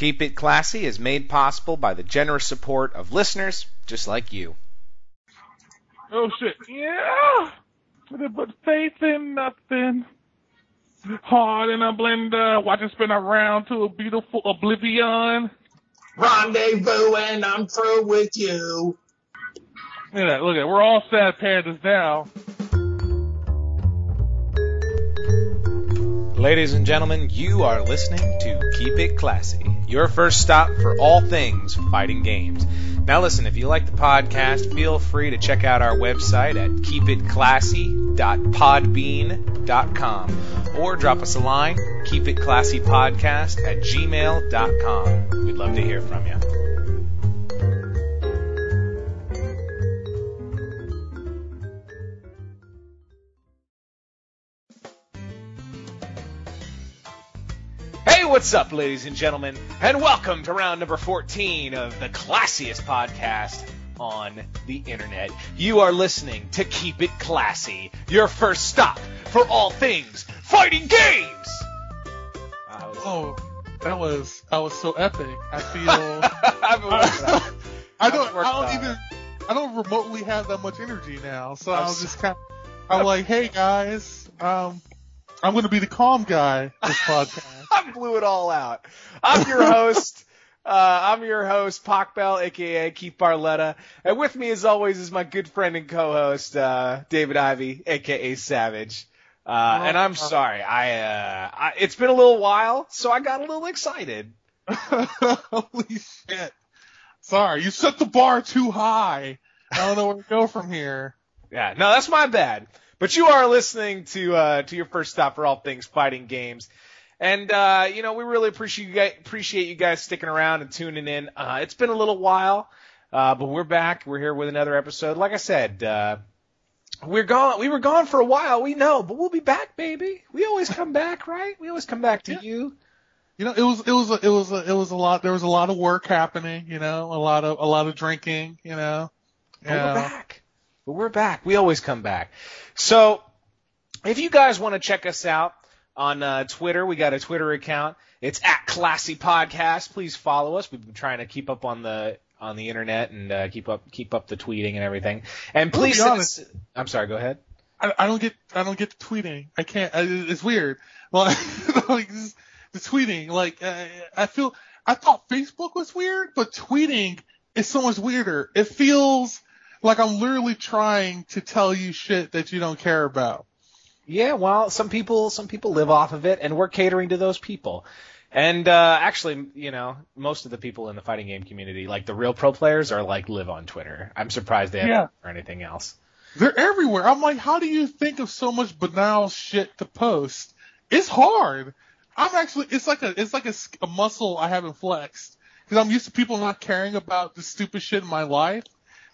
Keep It Classy is made possible by the generous support of listeners just like you. Oh shit. Yeah. But faith in nothing. Hard in a blender. Watch it spin around to a beautiful oblivion. Rendezvous and I'm through with you. Look at that. Look at that. We're all sad pandas now. Ladies and gentlemen, you are listening to Keep It Classy, your first stop for all things fighting games. Now listen, if you like the podcast, feel free to check out our website at keepitclassy.podbean.com or drop us a line, keepitclassypodcast at gmail.com. We'd love to hear from you. What's up, ladies and gentlemen, and welcome to round number 14 of the classiest podcast on the internet. You are listening to Keep It Classy, your first stop for all things fighting games. Was- Oh, that was that was so epic. I feel I've been working on it. I don't I've worked I don't on even I don't remotely have that much energy now. So I'm I was just kind of I'm like, hey guys, um, I'm gonna be the calm guy this podcast. I blew it all out. I'm your host. Uh, I'm your host, Pac Bell, aka Keith Barletta, and with me, as always, is my good friend and co-host, uh, David Ivy, aka Savage. Uh, and I'm sorry, I, uh, I, it's been a little while, so I got a little excited. Holy shit! Sorry, you set the bar too high. I don't know where to go from here. Yeah, no, that's my bad. But you are listening to uh, to your first stop for all things fighting games, and uh, you know we really appreciate you guys appreciate you guys sticking around and tuning in. Uh, it's been a little while, uh, but we're back. We're here with another episode. Like I said, uh, we're gone. We were gone for a while. We know, but we'll be back, baby. We always come back, right? We always come back to Yeah. you. You know, it was it was a, it was a, it was a lot. There was a lot of work happening. You know, a lot of a lot of drinking. You know, But we're back. But we're back. We always come back. So, if you guys want to check us out on uh, Twitter, we got a Twitter account. It's at Classy Podcast. Please follow us. We've been trying to keep up on the on the internet and uh, keep up keep up the tweeting and everything. And please, us, I'm sorry. Go ahead. I, I don't get I don't get the tweeting. I can't. I, it's weird. Like, like this, the tweeting. Like uh, I feel I thought Facebook was weird, but tweeting is so much weirder. It feels like I'm literally trying to tell you shit that you don't care about. Yeah, well, some people some people live off of it, and we're catering to those people. And uh, actually, you know, most of the people in the fighting game community, like the real pro players, are like live on Twitter. I'm surprised they have Yeah. or anything else. They're everywhere. I'm like, how do you think of so much banal shit to post? It's hard. I'm actually, it's like a, it's like a, a muscle I haven't flexed because I'm used to people not caring about the stupid shit in my life.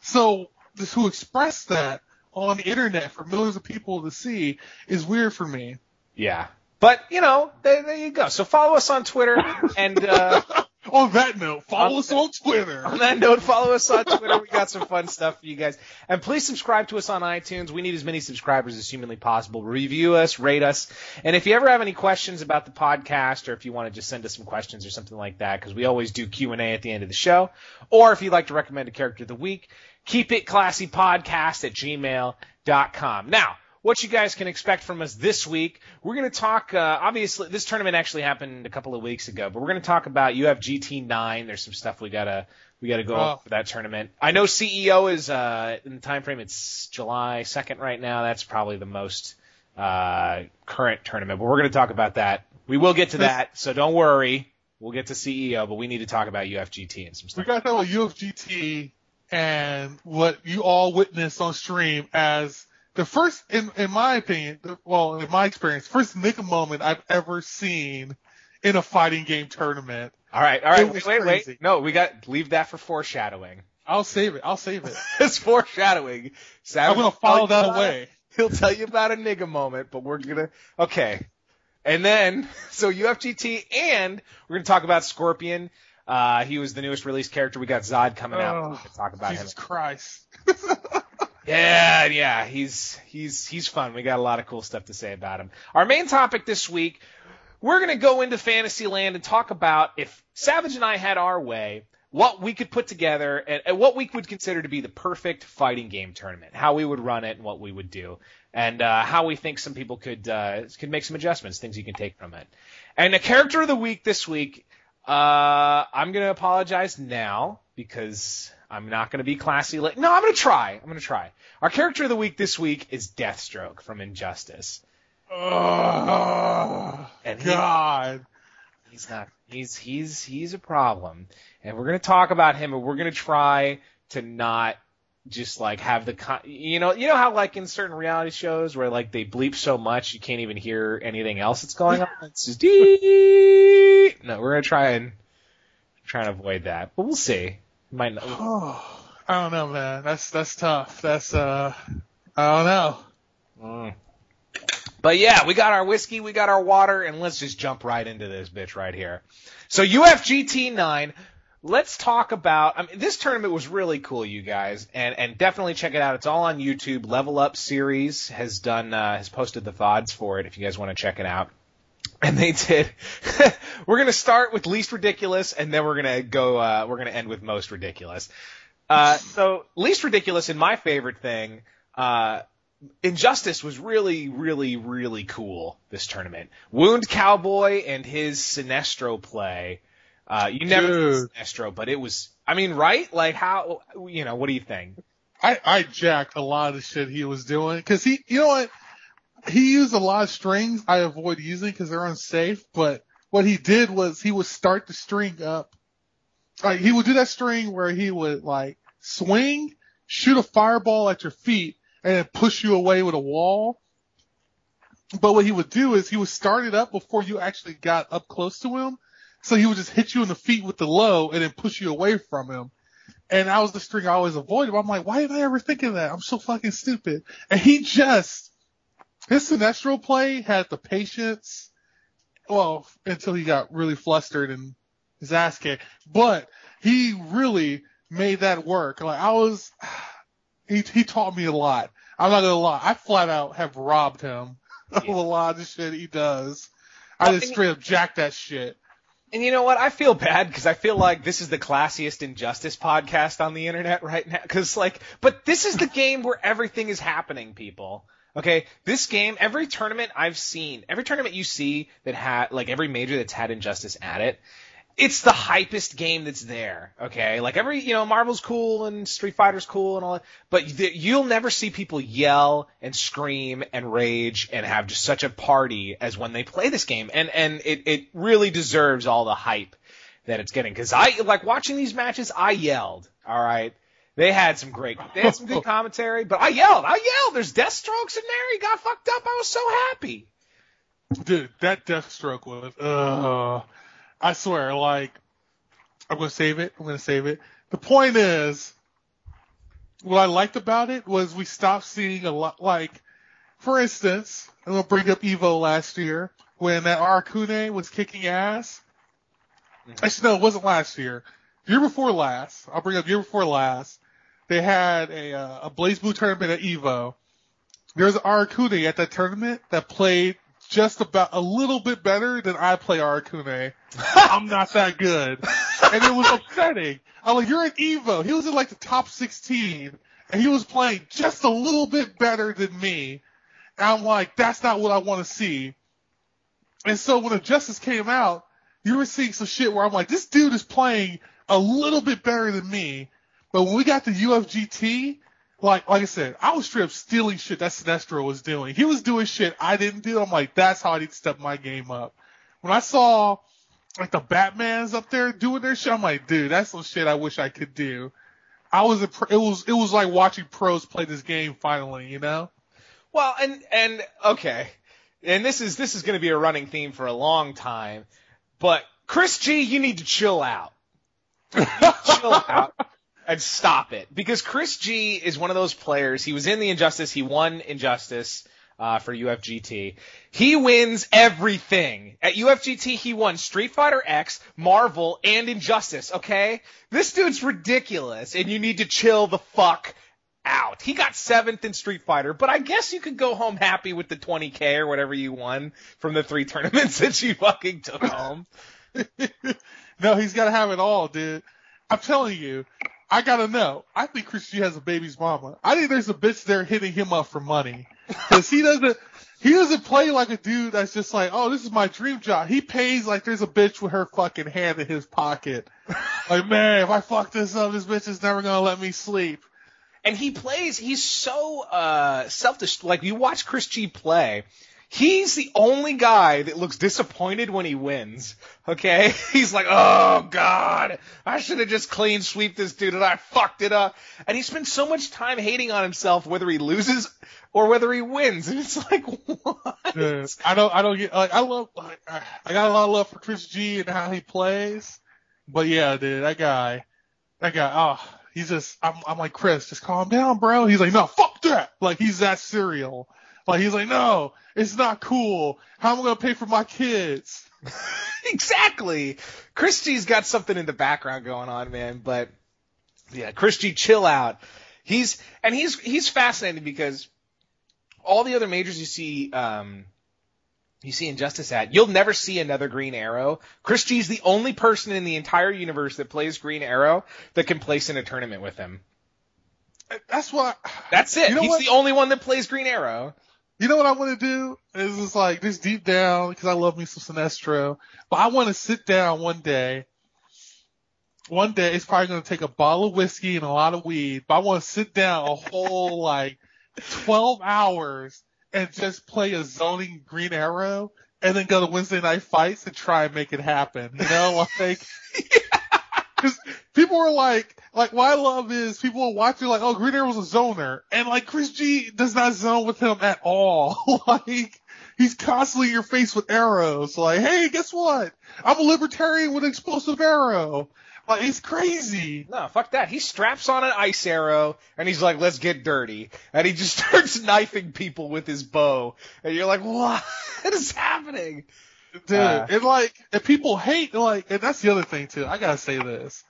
So to express that on the internet for millions of people to see is weird for me. Yeah. But, you know, there, there you go. So follow us on Twitter and uh on that note, follow On- us on Twitter. on that note, follow us on Twitter. We got some fun stuff for you guys. And please subscribe to us on iTunes. We need as many subscribers as humanly possible. Review us, rate us. And if you ever have any questions about the podcast or if you want to just send us some questions or something like that, because we always do Q&A at the end of the show, or if you'd like to recommend a character of the week, keep it classy podcast at gmail.com. Now, what you guys can expect from us this week. We're going to talk, uh, obviously, this tournament actually happened a couple of weeks ago, but we're going to talk about UF GT9. There's some stuff we got to, we got to go Oh. for that tournament. I know CEO is, uh, in the time frame, it's July 2nd right now. That's probably the most, uh, current tournament, but we're going to talk about that. We will get to that, so don't worry. We'll get to CEO, but we need to talk about UFGT and some stuff. We got to talk about UFGT and what you all witnessed on stream as the first, in, in my opinion, well, in my experience, first Nika moment I've ever seen in a fighting game tournament. All right, all right. It Wait, wait, wait. No, we got leave that for foreshadowing. I'll save it. I'll save it. it's foreshadowing. Savage I'm gonna follow that away. He'll tell you about a nigga moment, but we're gonna okay. And then so UFGT and we're gonna talk about Scorpion. Uh, he was the newest released character. We got Zod coming out. Oh, We're gonna talk about Jesus him. Christ. Yeah, yeah, he's he's he's fun. We got a lot of cool stuff to say about him. Our main topic this week, we're going to go into Fantasyland and talk about if Savage and I had our way, what we could put together and, and, what we would consider to be the perfect fighting game tournament, how we would run it and what we would do, and uh, how we think some people could uh, could make some adjustments, things you can take from it. And the character of the week this week, uh, I'm going to apologize now because I'm not going to be classy. Like, no, I'm going to try. I'm going to try. Our character of the week this week is Deathstroke from Injustice. Oh, And he- God. He's not. He's he's he's a problem, and we're gonna talk about him, and we're gonna try to not just like have the con- you know you know how like in certain reality shows where like they bleep so much you can't even hear anything else that's going on. It's just dee. No, we're gonna try and try and avoid that, but we'll see. Might not. Oh, I don't know, man. That's that's tough. That's uh, I don't know. Mm. But yeah, we got our whiskey, we got our water, and let's just jump right into this bitch right here. So UFGT 9, let's talk about, I mean, this tournament was really cool, you guys, and, and definitely check it out. It's all on YouTube. Level Up Series has done, uh, has posted the VODs for it if you guys want to check it out. And they did. we're gonna start with least ridiculous, and then we're gonna go. Uh, we're gonna end with most ridiculous. Uh, so least ridiculous, in my favorite thing. Uh, Injustice was really, really, really cool this tournament. Wound Cowboy and his Sinestro play. Uh, you never Dude. Sinestro, but it was. I mean, right? Like how? You know, what do you think? I I jacked a lot of the shit he was doing because he, you know what? He used a lot of strings I avoid using because they're unsafe. But what he did was he would start the string up. Like he would do that string where he would like swing, shoot a fireball at your feet, and push you away with a wall. But what he would do is he would start it up before you actually got up close to him. So he would just hit you in the feet with the low and then push you away from him. And that was the string I always avoided. I'm like, why did I ever think of that? I'm so fucking stupid. And he just, his Sinestro play had the patience, well, until he got really flustered and his ass kicked. But he really made that work. Like I was, he, he taught me a lot. I'm not gonna lie. I flat out have robbed him of a lot of the shit he does. I just straight up jacked that shit. And you know what? I feel bad because I feel like this is the classiest injustice podcast on the internet right now. Because like, but this is the game where everything is happening, people. Okay, this game, every tournament I've seen, every tournament you see that had like every major that's had injustice at it, it's the hypest game that's there. Okay, like every you know Marvel's cool and Street Fighter's cool and all that, but you'll never see people yell and scream and rage and have just such a party as when they play this game, and and it it really deserves all the hype that it's getting. Because I like watching these matches, I yelled. All right. They had some great, they had some good commentary, but I yelled, I yelled. There's death strokes in there. He got fucked up. I was so happy. Dude, that Deathstroke was, uh, I swear, like, I'm gonna save it, I'm gonna save it. The point is, what I liked about it was we stopped seeing a lot, like, for instance, I'm gonna bring up Evo last year, when that Arakune was kicking ass. Actually, no, it wasn't last year. Year before last, I'll bring up year before last, they had a, uh, a BlazBlue tournament at Evo. There's Arakune at that tournament that played just about a little bit better than I play Arakune. I'm not that good. And it was upsetting. I'm like, you're at Evo. He was in like the top 16 and he was playing just a little bit better than me. And I'm like, that's not what I want to see. And so when Injustice came out, you were seeing some shit where I'm like, this dude is playing a little bit better than me. But when we got to UFGT, like like I said, I was straight up stealing shit that Sinestro was doing. He was doing shit I didn't do. I'm like, that's how I need to step my game up. When I saw like the Batmans up there doing their shit, I'm like, dude, that's some shit I wish I could do. I was a, it was it was like watching pros play this game finally, you know? Well, and and okay, and this is this is going to be a running theme for a long time, but Chris G, you need to chill out. You need to chill out and stop it because Chris G is one of those players. He was in the Injustice. He won Injustice. Uh, for UFGT. He wins everything. At UFGT, he won Street Fighter X, Marvel, and Injustice, okay? This dude's ridiculous, and you need to chill the fuck out. He got seventh in Street Fighter, but I guess you could go home happy with the 20k or whatever you won from the three tournaments that you fucking took home. no, he's got to have it all, dude. I'm telling you, I gotta know. I think Chris G has a baby's mama. I think there's a bitch there hitting him up for money. Cause he doesn't, he doesn't play like a dude that's just like, oh, this is my dream job. He pays like there's a bitch with her fucking hand in his pocket. like, man, if I fuck this up, this bitch is never gonna let me sleep. And he plays, he's so, uh, selfish. Like, you watch Chris G play, He's the only guy that looks disappointed when he wins. Okay? He's like, oh god, I should have just clean sweep this dude and I fucked it up. And he spends so much time hating on himself whether he loses or whether he wins. And it's like, what? I don't, I don't get, like, I love, like, I got a lot of love for Chris G and how he plays. But yeah, dude, that guy, that guy, oh, he's just, I'm, I'm like, Chris, just calm down, bro. He's like, no, fuck that. Like, he's that serial. Like he's like, no, it's not cool. How am I gonna pay for my kids? exactly. Chris G's got something in the background going on, man. But yeah, Chris G, chill out. He's and he's he's fascinating because all the other majors you see, um, you see Injustice at, you'll never see another Green Arrow. Chris G's the only person in the entire universe that plays Green Arrow that can place in a tournament with him. That's what. That's it. You know He's what? the only one that plays Green Arrow. You know what I want to do? Is just like just deep down because I love me some Sinestro, but I want to sit down one day. One day it's probably going to take a bottle of whiskey and a lot of weed, but I want to sit down a whole like 12 hours and just play a zoning green arrow and then go to Wednesday night fights and try and make it happen. You know, like, cause people were like, like what I love is people will watch like, oh, Green Arrow's a zoner, and like Chris G does not zone with him at all. like he's constantly in your face with arrows. Like, hey, guess what? I'm a libertarian with an explosive arrow. Like he's crazy. No, fuck that. He straps on an ice arrow and he's like, "Let's get dirty," and he just starts knifing people with his bow, and you're like, "What is happening?" Dude, uh, and like, and people hate like, and that's the other thing too. I gotta say this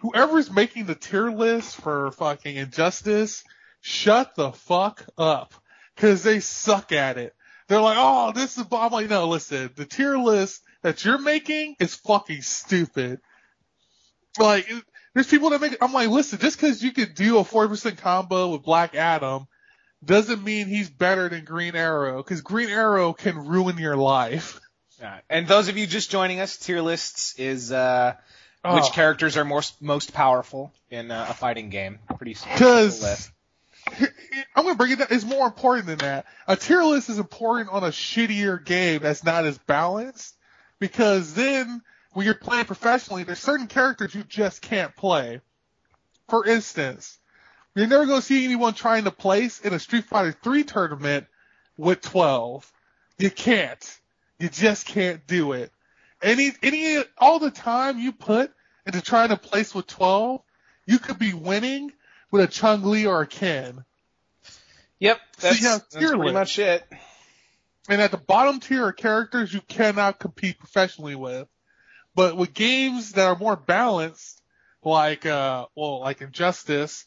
whoever's making the tier list for fucking Injustice, shut the fuck up. Cause they suck at it. They're like, oh, this is, I'm like, no, listen, the tier list that you're making is fucking stupid. Like, there's people that make, I'm like, listen, just cause you can do a 40% combo with Black Adam doesn't mean he's better than Green Arrow, cause Green Arrow can ruin your life. Yeah. And those of you just joining us, tier lists is, uh, Oh. Which characters are most most powerful in uh, a fighting game? Pretty Because I'm gonna bring it down. It's more important than that. A tier list is important on a shittier game that's not as balanced. Because then when you're playing professionally, there's certain characters you just can't play. For instance, you're never gonna see anyone trying to place in a Street Fighter 3 tournament with 12. You can't. You just can't do it any any all the time you put into trying to place with 12, you could be winning with a Chun Li or a Ken. Yep, that's, so that's pretty much it. And at the bottom tier are characters you cannot compete professionally with. But with games that are more balanced, like uh well, like Injustice,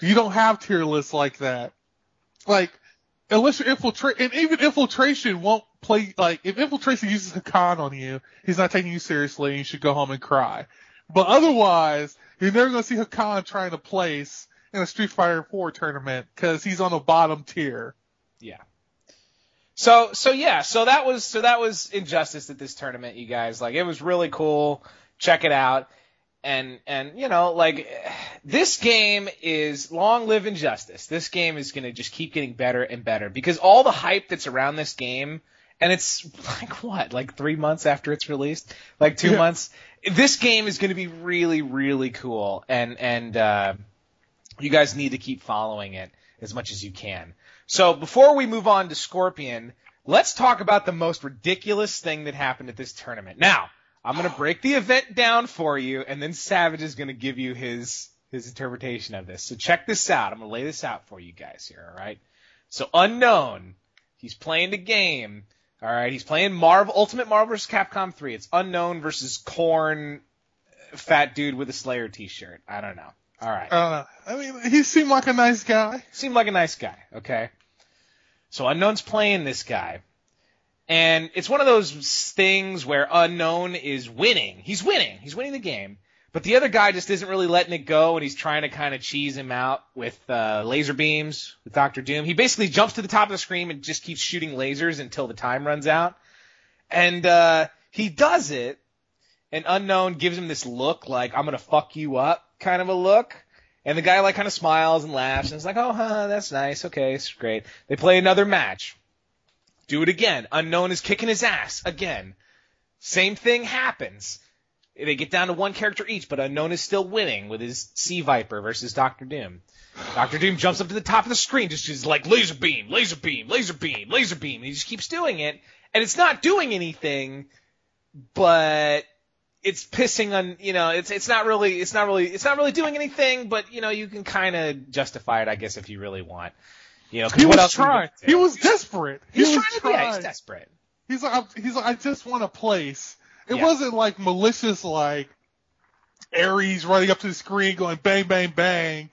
you don't have tier lists like that. Like unless you're infiltrate, and even infiltration won't play like if infiltration uses Hakan on you, he's not taking you seriously, and you should go home and cry. But otherwise, you're never gonna see Hakan trying to place in a Street Fighter 4 tournament because he's on the bottom tier. Yeah. So so yeah, so that was so that was injustice at this tournament, you guys. Like it was really cool. Check it out and and you know like this game is long live injustice. This game is going to just keep getting better and better because all the hype that's around this game and it's like what like three months after it's released? Like two yeah. months? This game is going to be really really cool and and uh, you guys need to keep following it as much as you can. So before we move on to scorpion let's talk about the most ridiculous thing that happened at this tournament. Now I'm gonna break the event down for you, and then Savage is gonna give you his his interpretation of this. So check this out. I'm gonna lay this out for you guys here. All right. So unknown, he's playing the game. All right. He's playing Marvel Ultimate Marvel vs. Capcom 3. It's unknown versus Corn, fat dude with a Slayer T-shirt. I don't know. All right. I don't know. I mean, he seemed like a nice guy. Seemed like a nice guy. Okay. So unknown's playing this guy. And it's one of those things where unknown is winning. He's winning. He's winning the game. But the other guy just isn't really letting it go, and he's trying to kind of cheese him out with uh, laser beams with Doctor Doom. He basically jumps to the top of the screen and just keeps shooting lasers until the time runs out. And uh, he does it, and Unknown gives him this look like I'm gonna fuck you up kind of a look. And the guy like kind of smiles and laughs and is like, oh, huh, that's nice. Okay, it's great. They play another match. Do it again. Unknown is kicking his ass again. Same thing happens. They get down to one character each, but Unknown is still winning with his C. Viper versus Doctor Doom. Doctor Doom jumps up to the top of the screen, just is like laser beam, laser beam, laser beam, laser beam. And he just keeps doing it, and it's not doing anything, but it's pissing on you know it's it's not really it's not really it's not really doing anything, but you know you can kind of justify it, I guess, if you really want. You know, He was trying. He was desperate. He He's was trying to trying. yeah, he's desperate. He's like, he's like, I just want a place. It Yeah. wasn't like malicious, like Aris running up to the screen going bang, bang, bang.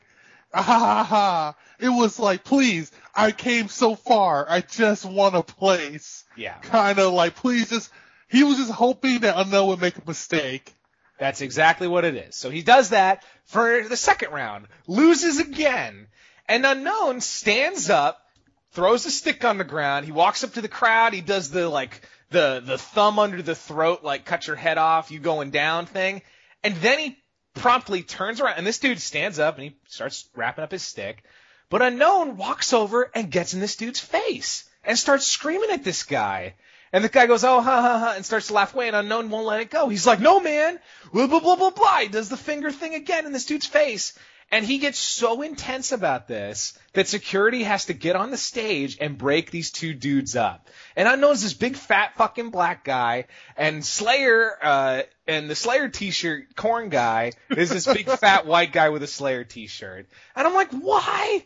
Ah, ha, ha, ha. It was like, please, I came so far. I just want a place. Yeah, Kind of like, please just, he was just hoping that Unknown would make a mistake. that's exactly what it is. So he does that for the second round, loses again, and Unknown stands up, throws a stick on the ground. He walks up to the crowd. He does the like the the thumb under the throat, like cut your head off, you going down thing, and then he promptly turns around, and this dude stands up and he starts wrapping up his stick. But Unknown walks over and gets in this dude's face and starts screaming at this guy. And the guy goes, oh, ha, ha, ha, and starts to laugh away, and Unknown won't let it go. He's like, no, man, blah, blah, blah, blah, blah. He does the finger thing again in this dude's face. And he gets so intense about this that security has to get on the stage and break these two dudes up. And I Unknown's this big fat fucking black guy, and Slayer, uh, and the Slayer t-shirt corn guy is this big fat white guy with a Slayer t-shirt. And I'm like, why?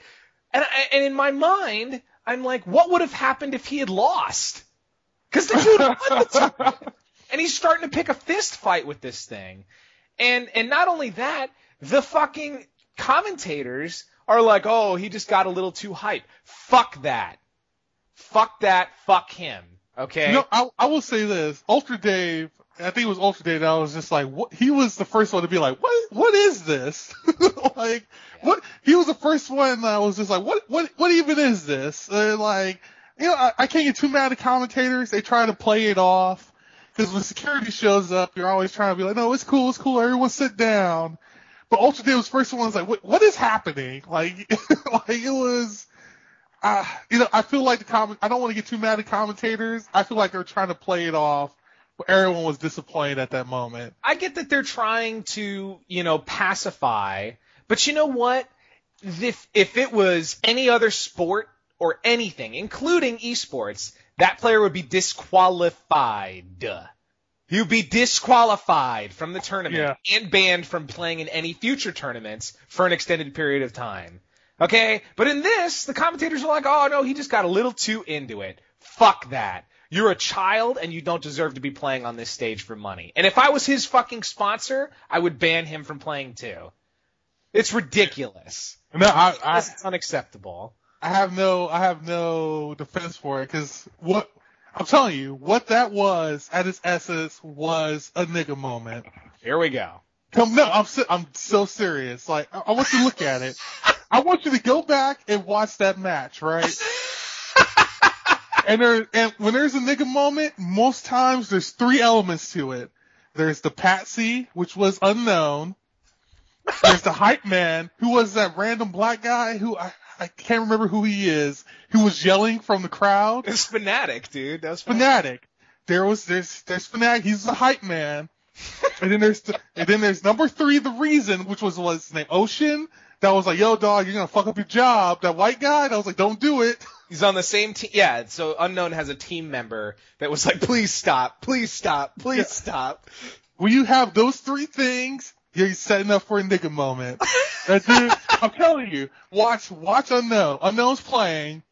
And, I, and in my mind, I'm like, what would have happened if he had lost? Because the dude won the tournament. and he's starting to pick a fist fight with this thing. And and not only that, the fucking commentators are like, oh, he just got a little too hype. Fuck that. Fuck that. Fuck him. Okay. No, I, I will say this. Ultra Dave, I think it was Ultra Dave. I was just like, what? He was the first one to be like, what? What is this? like, what? He was the first one that was just like, what? What? What even is this? And like, you know, I, I can't get too mad at commentators. They try to play it off because when security shows up, you're always trying to be like, no, it's cool, it's cool. Everyone sit down. But Ultra Dave was first one. Was like, what? What is happening? Like, like it was. Uh, you know, I feel like the comment. I don't want to get too mad at commentators. I feel like they're trying to play it off, but everyone was disappointed at that moment. I get that they're trying to, you know, pacify, but you know what? If if it was any other sport or anything, including esports, that player would be disqualified. Would be disqualified from the tournament and banned from playing in any future tournaments for an extended period of time. Okay? But in this, the commentators are like, oh no, he just got a little too into it. Fuck that. You're a child and you don't deserve to be playing on this stage for money. And if I was his fucking sponsor, I would ban him from playing too. It's ridiculous. No, I, I, It's unacceptable. I have no, I have no defense for it because what I'm telling you, what that was at its essence was a nigga moment. Here we go. Come, no, I'm, si- I'm so serious. Like, I, I want you to look at it. I want you to go back and watch that match, right? and there, and when there's a nigga moment, most times there's three elements to it. There's the patsy, which was unknown. There's the hype man, who was that random black guy who I, I can't remember who he is, who was yelling from the crowd. It's Fanatiq, dude. That was. Fanatiq. There was there's there's Fanatiq. He's the hype man. and then there's the, and then there's number three, the reason, which was what's his name, Ocean. That was like, yo, dog, you're gonna fuck up your job. That white guy. That was like, don't do it. He's on the same team. Yeah, so Unknown has a team member that was like, please stop, please stop, please Yeah. stop. When you have those three things, you're setting up for a nigga moment. That dude, I'm telling you, watch, watch Unknown. Unknown's playing.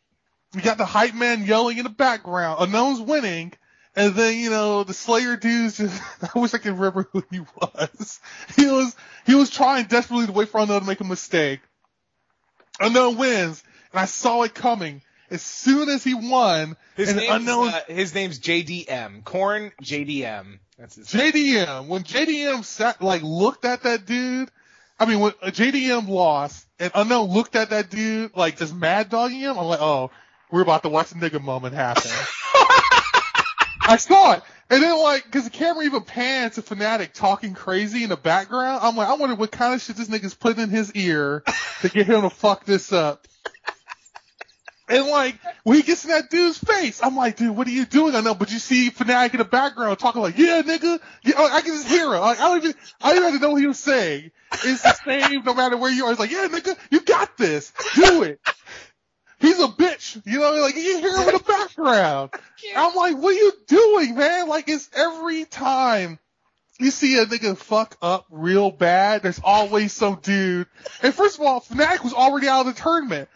We got the hype man yelling in the background. Unknown's winning. And then, you know, the Slayer dudes just, I wish I could remember who he was. He was, He was trying desperately to wait for Unknown to make a mistake. Unknown wins, and I saw it coming. As soon as he won, His name's Unknown uh, his name's JDM. Corn JDM. That's his JDM, when JDM sat, like, looked at that dude, I mean, when uh, JDM lost, and Unknown looked at that dude, like, just mad dogging him, I'm like, oh, we're about to watch the nigga moment happen. I saw it. And then, like, cause the camera even pans to Fanatiq talking crazy in the background, I'm like, I wonder what kind of shit this nigga's putting in his ear to get him to fuck this up. And like, when he gets in that dude's face, I'm like, dude, what are you doing? I know, but you see Fanatiq in the background talking like, yeah, nigga, yeah, like, I can just hear him. Like, I don't even, I don't even know what he was saying. It's the same no matter where you are. It's like, yeah, nigga, you got this. Do it. He's a bitch. You know, like, you hear him in the background. I'm like, what are you doing, man? Like, it's every time you see a nigga fuck up real bad, there's always some dude. And first of all, Fanatiq was already out of the tournament.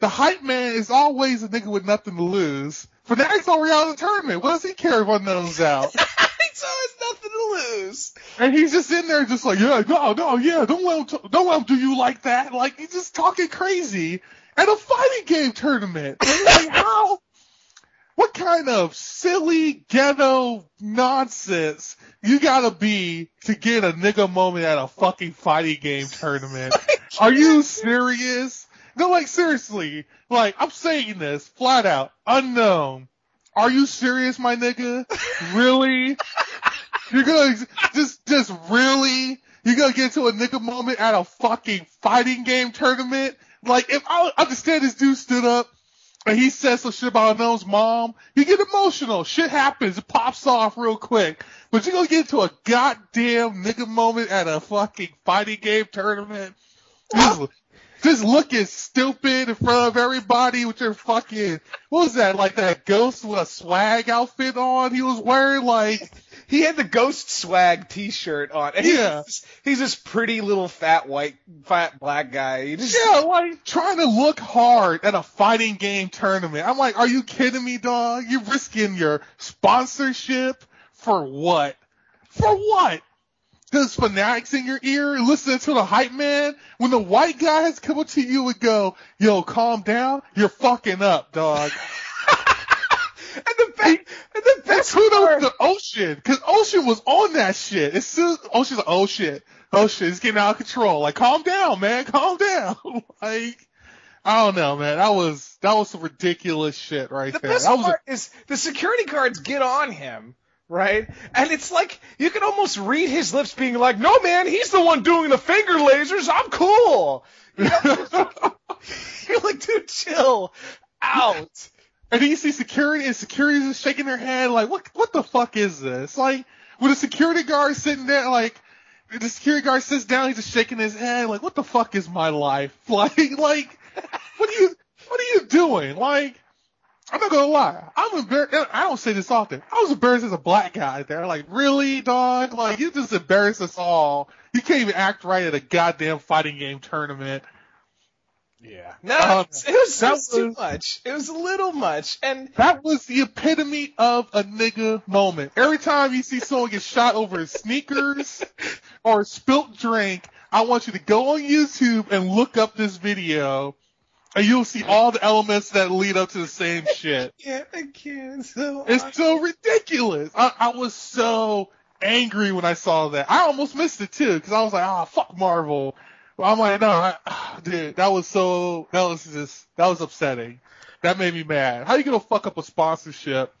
The hype man is always a nigga with nothing to lose. Fanatiq's already out of the tournament. What does he care if Unknown's out? so it's nothing to lose. And he's just in there just like, yeah, no, no, yeah, don't let him, t- don't let him do you like that. Like, he's just talking crazy at a fighting game tournament. Like, how? What kind of silly ghetto nonsense you gotta be to get a nigga moment at a fucking fighting game tournament? Are you serious? No, like seriously, like I'm saying this flat out, unknown. Are you serious, my nigga? Really? You're gonna just, just really? You're gonna get to a nigga moment at a fucking fighting game tournament? Like, if I understand this dude stood up and he said some shit about Unknown's mom, you get emotional. Shit happens. It pops off real quick. But you're gonna get to a goddamn nigga moment at a fucking fighting game tournament? just looking stupid in front of everybody with your fucking, what was that, like that ghost with a swag outfit on he was wearing? Like, He had the ghost swag T-shirt on. And Yeah. He's, he's this pretty little fat white, fat black guy. He just, Yeah, like trying to look hard at a fighting game tournament. I'm like, are you kidding me, dog? You're risking your sponsorship for what? For what? Does fanatics in your ear listening to the hype man? When the white guys come up to you and go, yo, calm down, you're fucking up, dog. and the best, and the And best kudos part, to Ocean, cause Ocean was on that shit. As soon Ocean's like, oh shit, oh shit, it's getting out of control. Like, calm down, man, calm down. like, I don't know, man. That was, that was some ridiculous shit right the there. best That was, part is the security guards get on him. Right? And it's like, you can almost read his lips being like, no man, he's the one doing the finger lasers, I'm cool. You know? You're like, dude, chill out. and then you see security and security's just shaking their head like, what, what the fuck is this? Like, with a security guard sitting there, like, the security guard sits down, he's just shaking his head like, what the fuck is my life? Like, like, what are you, what are you doing? Like, I'm not gonna lie. I'm embarrassed. I don't say this often. I was embarrassed as a black guy there. Like, really, dog? Like, you just embarrassed us all. You can't even act right at a goddamn fighting game tournament. Yeah. No, Uh, it was, it was that just too much. It was a little much. And That was the epitome of a nigga moment. Every time you see someone get shot over his sneakers or a spilt drink, I want you to go on YouTube and look up this video and you'll see all the elements that lead up to the same shit. yeah, I can't. So It's so ridiculous. I, I was so angry when I saw that. I almost missed it too because I was like, ah, fuck Marvel. But I'm like, no, I, dude, that was so, that was just, that was upsetting. That made me mad. How you gonna fuck up a sponsorship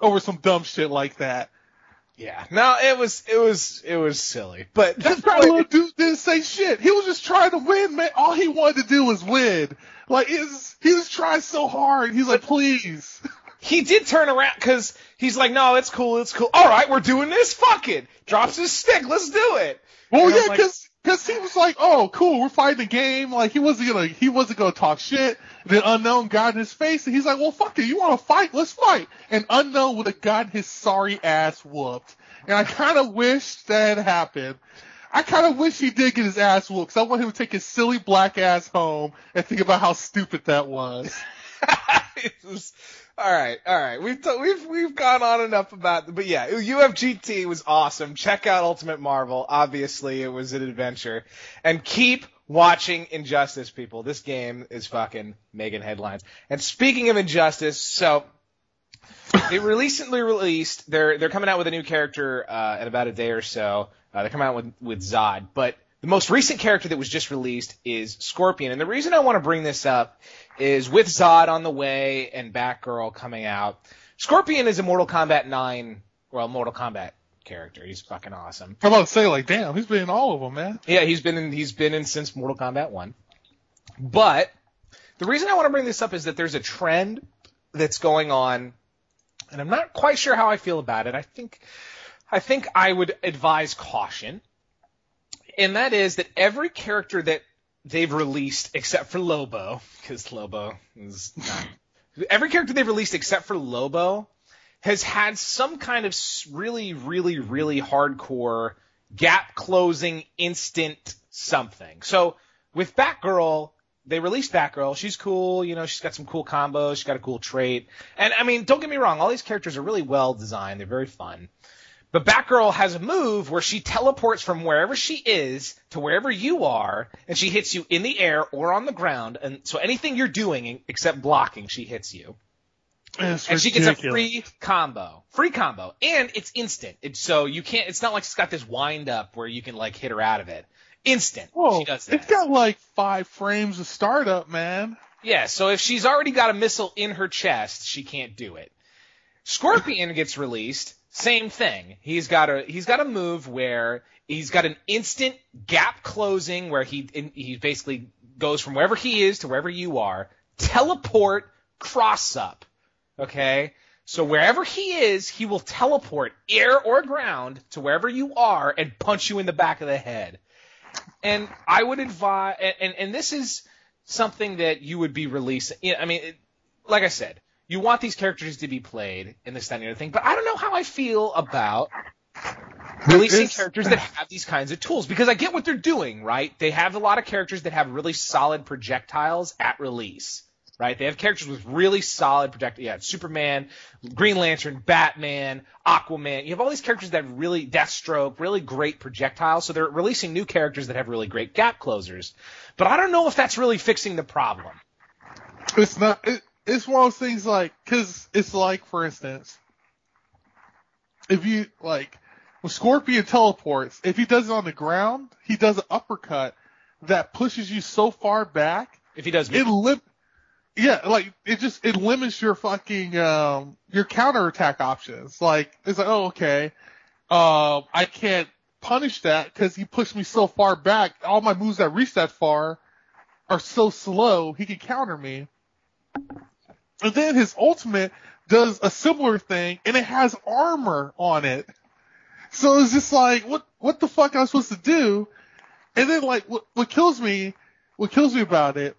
over some dumb shit like that? Yeah. No, it was it was it was silly. But That that little dude didn't say shit. He was just trying to win, man. All he wanted to do was win. Like, it's, he was trying so hard. He's like, please. he did turn around because he's like, no, it's cool, it's cool. All right, we're doing this. Fuck it. Drops his stick. Let's do it. Well, And yeah, like- cause, cause he was like, oh, cool, we're fighting the game. Like, he wasn't gonna, he wasn't gonna talk shit. Then Unknown got in his face and he's like, well, fuck it, you wanna fight? Let's fight. And Unknown would have gotten his sorry ass whooped. And I kinda wish that happened. I kinda wish he did get his ass whooped, cause I want him to take his silly black ass home and think about how stupid that was. Was- all right, all right. We've t- we've we've gone on enough about, but yeah, UFGT was awesome. Check out Ultimate Marvel. Obviously, it was an adventure, and keep watching Injustice, people. This game is fucking making headlines. And speaking of Injustice, so they recently released. They're they're coming out with a new character uh, in about a day or so. Uh, they're coming out with with Zod, but the most recent character that was just released is Scorpion. And the reason I want to bring this up is with Zod on the way and Batgirl coming out. Scorpion is a Mortal Kombat 9, well, Mortal Kombat character. He's fucking awesome. I'm about to say, like, damn, he's been in all of them, man. Yeah, he's been in he's been in since Mortal Kombat 1. But the reason I want to bring this up is that there's a trend that's going on and I'm not quite sure how I feel about it. I think I think I would advise caution. And that is that every character that they've released except for Lobo cuz Lobo is not every character they've released except for Lobo has had some kind of really, really, really hardcore gap closing instant something. So with Batgirl, they released Batgirl. She's cool. You know, she's got some cool combos. She's got a cool trait. And I mean, don't get me wrong. All these characters are really well designed. They're very fun. But Batgirl has a move where she teleports from wherever she is to wherever you are, and she hits you in the air or on the ground. And so anything you're doing except blocking, she hits you It's and she gets a free combo, free combo, and it's instant. It's so you can't. It's not like it's got this wind up where you can like hit her out of it. Instant. Whoa, she does that. it's got like five frames of startup, man. Yeah. So if she's already got a missile in her chest, she can't do it. Scorpion gets released. Same thing. He's got a he's got a move where he's got an instant gap closing where he in, he basically goes from wherever he is to wherever you are. Teleport cross up. Okay? So wherever he is, he will teleport air or ground to wherever you are and punch you in the back of the head. And I would advise, and, and, this is something that you would be releasing. I mean, it, like I said, you want these characters to be played in this, that, and the other thing, but I don't know how I feel about releasing characters that have these kinds of tools because I get what they're doing, right? They have a lot of characters that have really solid projectiles at release, right? They have characters with really solid projectiles. Yeah, Superman, Green Lantern, Batman, Aquaman. You have all these characters that have really Deathstroke, really great projectiles. So they're releasing new characters that have really great gap closers. But I don't know if that's really fixing the problem. It's not. It, it's one of those things like, cause it's like, for instance, if you like, when Scorpion teleports, if he does it on the ground, he does an uppercut that pushes you so far back, If he does, it lim. Yeah, like it just it limits your fucking um your counterattack options. Like it's like, oh okay, um I can't punish that because he pushed me so far back. All my moves that reach that far are so slow. He can counter me. And then his ultimate does a similar thing, and it has armor on it. So it's just like, what what the fuck am I supposed to do? And then like, what what kills me, what kills me about it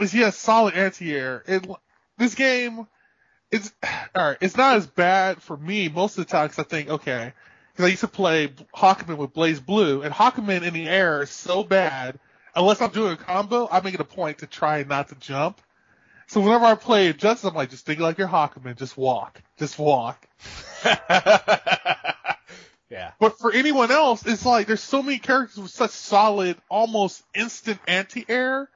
is he has solid anti-air. It, this game, it's alright. It's not as bad for me most of the time because I think, okay, because I used to play Hawkman with BlazBlue, and Hawkman in the air is so bad. Unless I'm doing a combo, I make it a point to try not to jump. So whenever I play Justice, I'm like, just think like you're Hawkman, just walk, just walk. yeah. But for anyone else, it's like there's so many characters with such solid, almost instant anti-air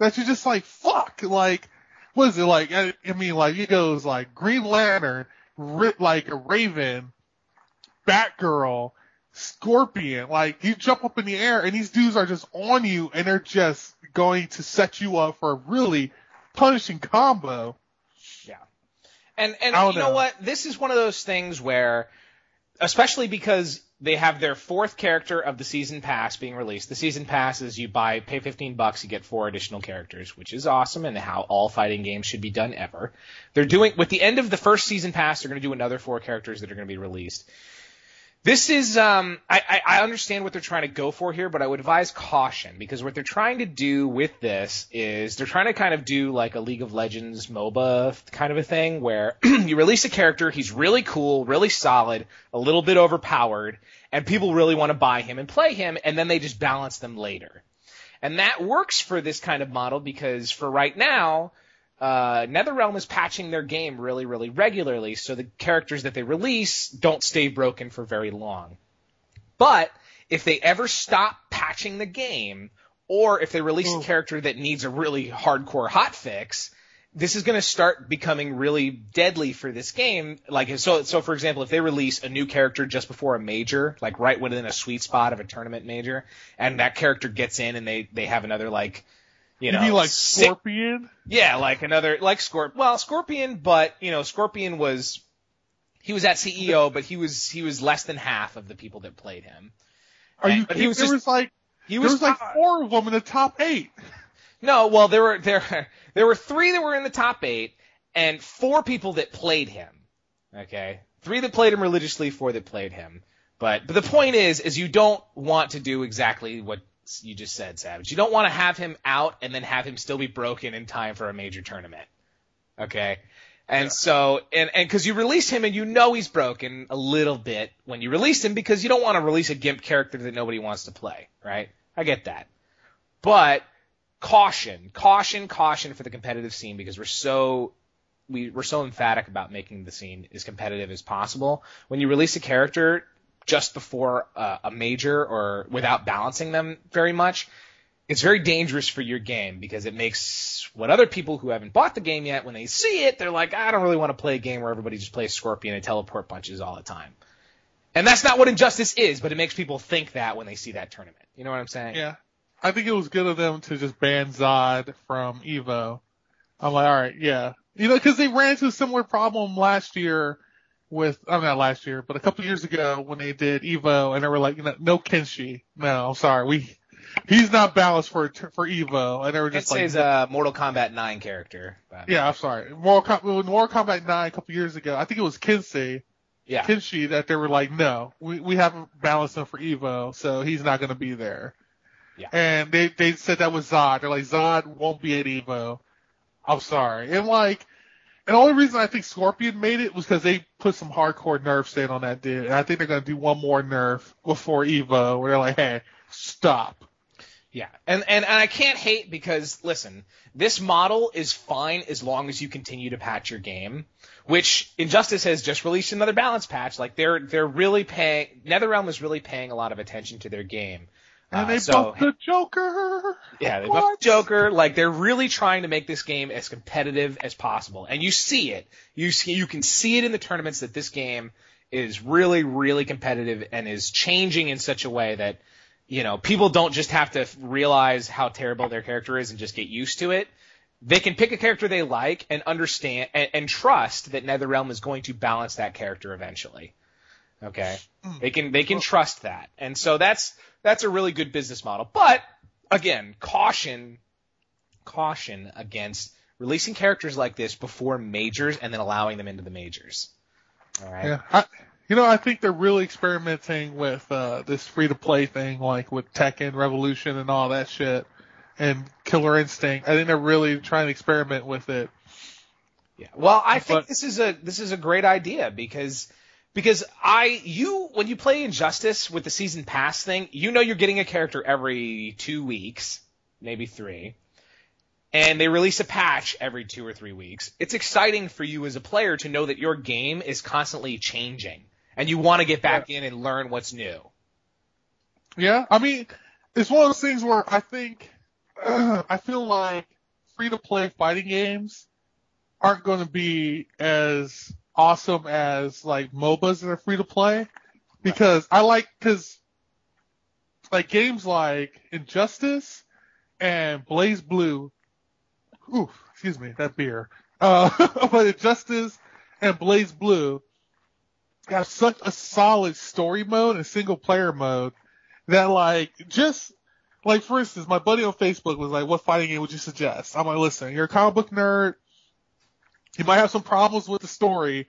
that you're just like, fuck, like, what is it like? I, I mean, like it goes like Green Lantern, Ri- like a Raven, Batgirl, Scorpion. Like you jump up in the air and these dudes are just on you and they're just going to set you up for a really punishing combo. Yeah. And and you know know. what? This is one of those things where, especially because they have their fourth character of the season pass being released. The season pass is you buy pay fifteen bucks, you get four additional characters, which is awesome and how all fighting games should be done ever. They're doing with the end of the first season pass, they're going to do another four characters that are going to be released. This is, um, I, I, I understand what they're trying to go for here, but I would advise caution because what they're trying to do with this is they're trying to kind of do like a League of Legends MOBA kind of a thing where you release a character, he's really cool, really solid, a little bit overpowered, and people really want to buy him and play him, and then they just balance them later. And that works for this kind of model because for right now, uh, NetherRealm is patching their game really, really regularly, so the characters that they release don't stay broken for very long. But if they ever stop patching the game, or if they release a character that needs a really hardcore hot fix, this is going to start becoming really deadly for this game. Like, so, so for example, if they release a new character just before a major, like right within a sweet spot of a tournament major, and that character gets in and they, they have another like, you You know, mean like sick- Scorpion? yeah, like another like Scorp. Well, Scorpion, but you know, Scorpion was he was at CEO, but he was he was less than half of the people that played him. Are you But he was there just- was like He there was, was like four of them in the top eight. no, well, there were there there were three that were in the top eight, and four people that played him. Okay, three that played him religiously, four that played him. But but the point is, is you don't want to do exactly what you just said, Savage. You don't want to have him out and then have him still be broken in time for a major tournament. Okay. And so, and, and cause you release him and you know he's broken a little bit when you release him because you don't want to release a GIMP character that nobody wants to play, right? I get that. But caution, caution, caution for the competitive scene because we're so, we, we're so emphatic about making the scene as competitive as possible. When you release a character just before uh, a major or without balancing them very much, it's very dangerous for your game because it makes what other people who haven't bought the game yet, when they see it, they're like, I don't really want to play a game where everybody just plays Scorpion and teleport punches all the time. And that's not what Injustice is, but it makes people think that when they see that tournament. You know what I'm saying? Yeah. I think it was good of them to just ban Zod from Evo. I'm like, all right, yeah. You know, because they ran into a similar problem last year with, I'm not last year, but a couple years ago when they did Evo, and they were like, you know, no Kenshi. No, I'm sorry, we, he's not balanced for for Evo, and they were just like, a Mortal Kombat 9 character. Yeah, I'm sorry. Mortal, Com- Mortal Kombat 9 a couple years ago, I think it was Kensei, yeah. Kenshi, that they were like, no, we we haven't balanced him for Evo, so he's not going to be there. Yeah. And they they said that was Zod. They're like, Zod won't be at Evo. I'm sorry. And like, and the only reason I think Scorpion made it was because they put some hardcore nerfs in on that dude. And I think they're going to do one more nerf before Evo, where they're like, hey, stop. Yeah, and, and and I can't hate because listen, this model is fine as long as you continue to patch your game. Which Injustice has just released another balance patch. Like they're they're really paying NetherRealm is really paying a lot of attention to their game. And Uh, they so buffed the Joker. yeah, they What? buffed Joker. Like they're really trying to make this game as competitive as possible, and you see it. You see, you can see it in the tournaments that this game is really, really competitive and is changing in such a way that you know people don't just have to realize how terrible their character is and just get used to it. They can pick a character they like and understand and, and trust that NetherRealm is going to balance that character eventually. Okay, they can they can trust that, and so that's that's a really good business model. But again, caution, caution against releasing characters like this before majors and then allowing them into the majors. All right. Yeah. I, you know, I think they're really experimenting with uh, this free to play thing, like with Tekken Revolution and all that shit, and Killer Instinct. I think they're really trying to experiment with it. Yeah. Well, I think this is a this is a great idea because because I you when you play Injustice with the season pass thing, you know you're getting a character every two weeks, maybe three. And they release a patch every two or three weeks. It's exciting for you as a player to know that your game is constantly changing and you want to get back in and learn what's new. Yeah, I mean, it's one of those things where I think I feel like free to play fighting games aren't going to be as awesome as like MOBAs that are free to play because I like because like games like Injustice and BlazBlue. Ooh, excuse me, that beer. Uh, but Injustice and BlazBlue have such a solid story mode and single player mode that like just like for instance, my buddy on Facebook was like, "What fighting game would you suggest?" I'm like, "Listen, you're a comic book nerd. You might have some problems with the story,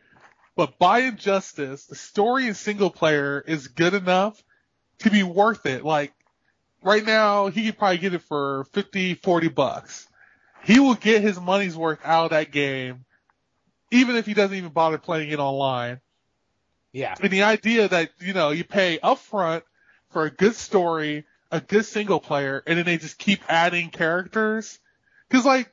but by Injustice, the story in single player is good enough to be worth it. Like right now, he could probably get it for 50, 40 bucks. He will get his money's worth out of that game, even if he doesn't even bother playing it online. Yeah. And the idea that, you know, you pay upfront for a good story, a good single player, and then they just keep adding characters. Cause like,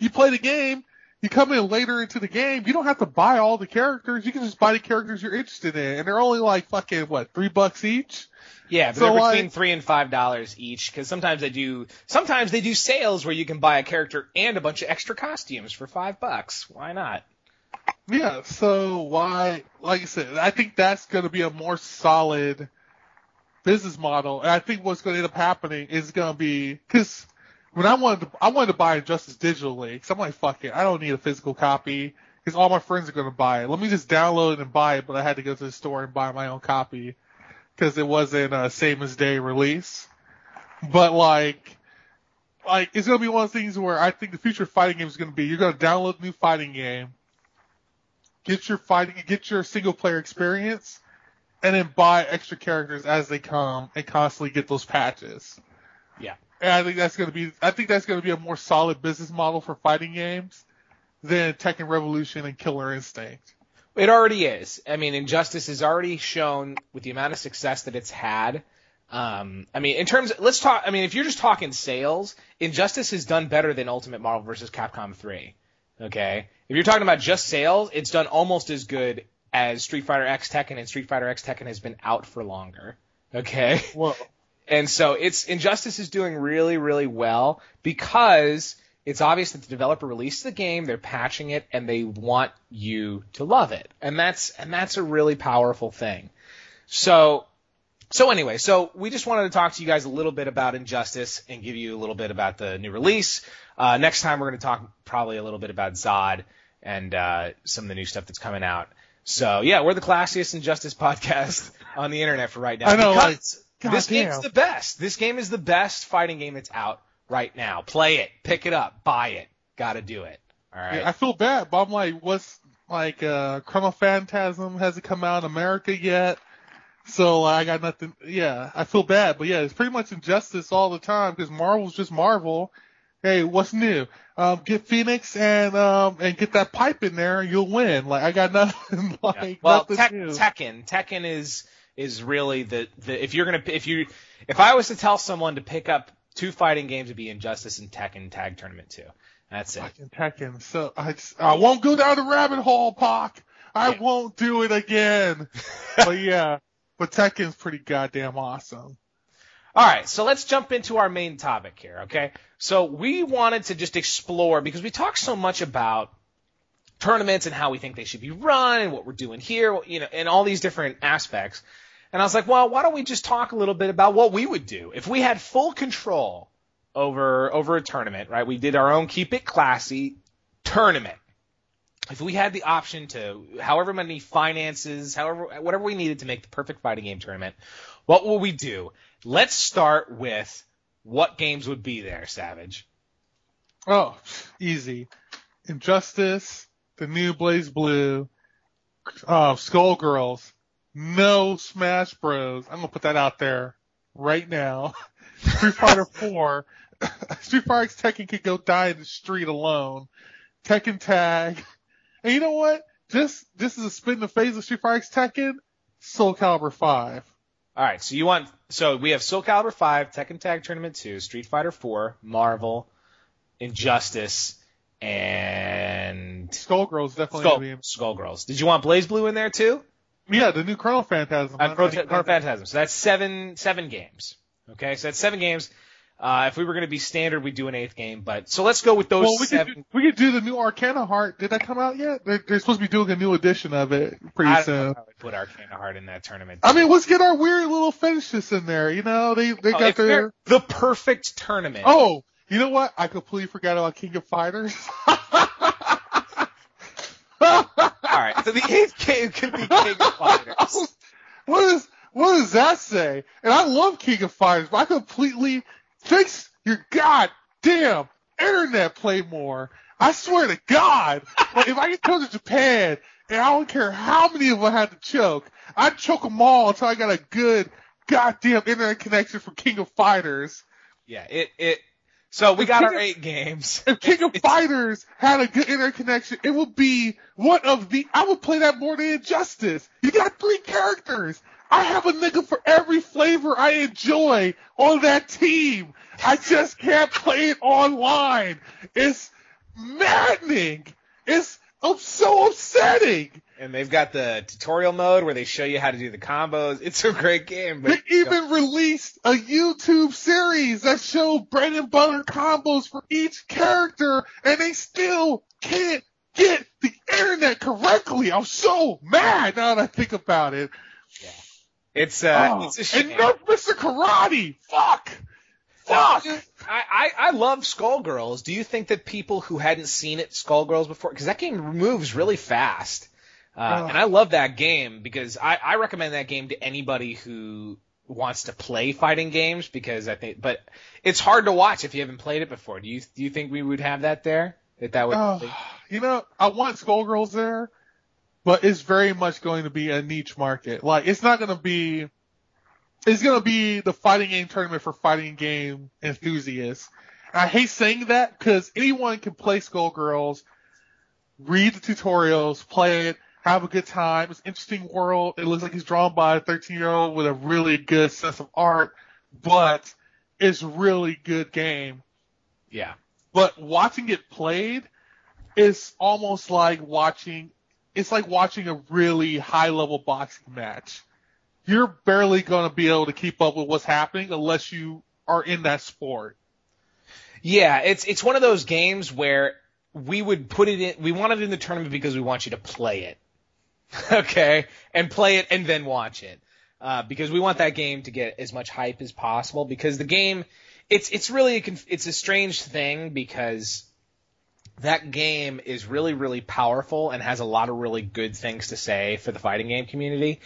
you play the game, you come in later into the game, you don't have to buy all the characters. You can just buy the characters you're interested in, and they're only like fucking what three bucks each. Yeah, but So, they're like- between three and five dollars each because sometimes they do sometimes they do sales where you can buy a character and a bunch of extra costumes for five bucks. Why not? Yeah, so why, like I said, I think that's going to be a more solid business model. And I think what's going to end up happening is going to be, cause when I wanted to, I wanted to buy Injustice digitally, cause I'm like, fuck it, I don't need a physical copy, cause all my friends are going to buy it. Let me just download it and buy it, but I had to go to the store and buy my own copy, cause it wasn't a same as day release. But like, like, it's going to be one of those things where I think the future of fighting games is going to be, you're going to download a new fighting game, get your fighting, get your single player experience, and then buy extra characters as they come and constantly get those patches. Yeah. And I think that's going to be, I think that's going to be a more solid business model for fighting games than Tekken Revolution and Killer Instinct. It already is. I mean, Injustice has already shown with the amount of success that it's had. Um, I mean, in terms, let's talk. I mean, if you're just talking sales, Injustice has done better than Ultimate Marvel vs. Capcom 3. Okay, if you're talking about just sales, it's done almost as good as Street Fighter X Tekken, and Street Fighter X Tekken has been out for longer. Okay. Whoa. And so it's Injustice is doing really, really well because it's obvious that the developer released the game, they're patching it, and they want you to love it. And that's and that's a really powerful thing. So so anyway, so we just wanted to talk to you guys a little bit about Injustice and give you a little bit about the new release. Uh, next time we're going to talk probably a little bit about Zod and uh, some of the new stuff that's coming out. So yeah, we're the classiest Injustice podcast on the internet for right now. I know, like, because this goddamn. game's the best. This game is the best fighting game that's out right now. Play it, pick it up, buy it. Got to do it. All right. Yeah, I feel bad, but I'm like, what's like uh Chrono Phantasm hasn't come out in America yet. So I got nothing. Yeah, I feel bad, but yeah, it's pretty much injustice all the time because Marvel's just Marvel. Hey, what's new? Um, get Phoenix and um and get that pipe in there, and you'll win. Like I got nothing. like Yeah. Well, nothing Tek-. Tekken, Tekken is is really the the if you're gonna if you if I was to tell someone to pick up two fighting games, it'd be Injustice and Tekken Tag Tournament Two. That's it. Fucking Tekken. So I just, I won't go down the rabbit hole, Pac. I Yeah. won't do it again. but yeah, but Tekken's pretty goddamn awesome. All right, so let's jump into our main topic here, okay? So we wanted to just explore because we talk so much about tournaments and how we think they should be run and what we're doing here, you know, and all these different aspects. And I was like, well, why don't we just talk a little bit about what we would do if we had full control over over a tournament, right? We did our own keep it classy tournament. If we had the option to, however many finances, however whatever we needed to make the perfect fighting game tournament, what will we do? Let's start with what games would be there, Savage. Oh, easy. Injustice, the new BlazBlue, uh, Skullgirls, no Smash Bros. I'm gonna put that out there right now. Street Fighter 4, Street Fighter X Tekken could go die in the street alone. Tekken Tag. And you know what? Just, just as a spin in the face of Street Fighter X Tekken, Soul Calibur 5. All right, so you want so we have Soul Calibur 5, Tekken Tag Tournament 2, Street Fighter 4, Marvel, Injustice, and Skullgirls definitely Skull. Skullgirls. Did you want Blaze Blue in there too? Yeah, the new Chrono Phantasm. Uh, Chrono Chrono Phantasm. So that's seven seven games. Okay, so that's seven games. Uh, if we were going to be standard, we'd do an eighth game. But so let's go with those Well, we could, do, we could do the new Arcana Heart. Did that come out yet? They're, they're supposed to be doing a new edition of it pretty I soon. know put Arcana Heart in that tournament. I mean, let's get our weird little finishes in there. You know, they they Oh, got their. the perfect tournament. Oh, you know what? I completely forgot about King of Fighters. All right, so the eighth game could be King of Fighters. what is what does that say? And I love King of Fighters, but I completely fix your goddamn internet play more. I swear to God, like if I get go to Japan and I don't care how many of them I had to choke, I'd choke them all until I got a good goddamn internet connection for King of Fighters. Yeah, it it. So we got our eight games. If King of Fighters had a good internet connection, it would be one of the. I would play that more than Injustice. You got three characters. I have a nigga for every flavor I enjoy on that team. I just can't play it online. It's maddening. It's oh, so upsetting. And they've got the tutorial mode where they show you how to do the combos. It's a great game. But They even released a YouTube series that showed bread and butter combos for each character, and they still can't get the internet correctly. I'm so mad now that I think about it. Yeah. it's uh, Oh, it's a shame. and Nerf Mr. Karate. Fuck. Fuck. I, I, I love Skullgirls. Do you think that people who hadn't seen it, Skullgirls before, because that game moves really fast, uh, Oh. and I love that game because I, I recommend that game to anybody who wants to play fighting games because I think, but it's hard to watch if you haven't played it before. Do you do you think we would have that there? That that would. Oh, you know, I want Skullgirls there, but it's very much going to be a niche market. Like, it's not going to be, it's going to be the fighting game tournament for fighting game enthusiasts. And I hate saying that because anyone can play Skullgirls, read the tutorials, play it, have a good time. It's an interesting world. It looks like it's drawn by a 13 year old with a really good sense of art, but it's really good game yeah. but watching it played is almost like watching it's like watching a really high level boxing match. You're barely going to be able to keep up with what's happening unless you are in that sport. Yeah, it's it's one of those games where we would put it in. We want it in the tournament because we want you to play it, okay, and play it and then watch it, uh, because we want that game to get as much hype as possible. Because the game, it's it's really a, it's a strange thing because that game is really really powerful and has a lot of really good things to say for the fighting game community.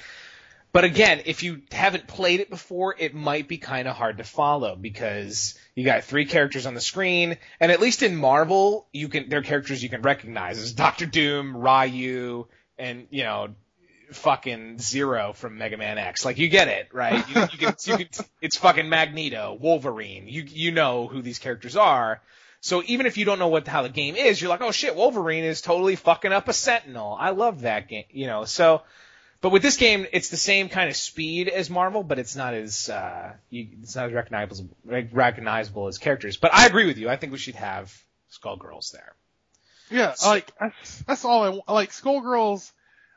But again, if you haven't played it before, it might be kind of hard to follow because you got three characters on the screen, and at least in Marvel, you can they're characters you can recognize as Doctor Doom, Ryu, and you know, fucking Zero from Mega Man X. Like you get it, right? You, you can, you can, it's fucking Magneto, Wolverine. You you know who these characters are. So even if you don't know what how the game is, you're like, oh shit, Wolverine is totally fucking up a Sentinel. I love that game, you know. So. But with this game, it's the same kind of speed as Marvel, but it's not as uh, you, it's not as recognizable recognizable as characters. But I agree with you. I think we should have Skullgirls there. Yeah, like that's, that's all I want. Like Skullgirls,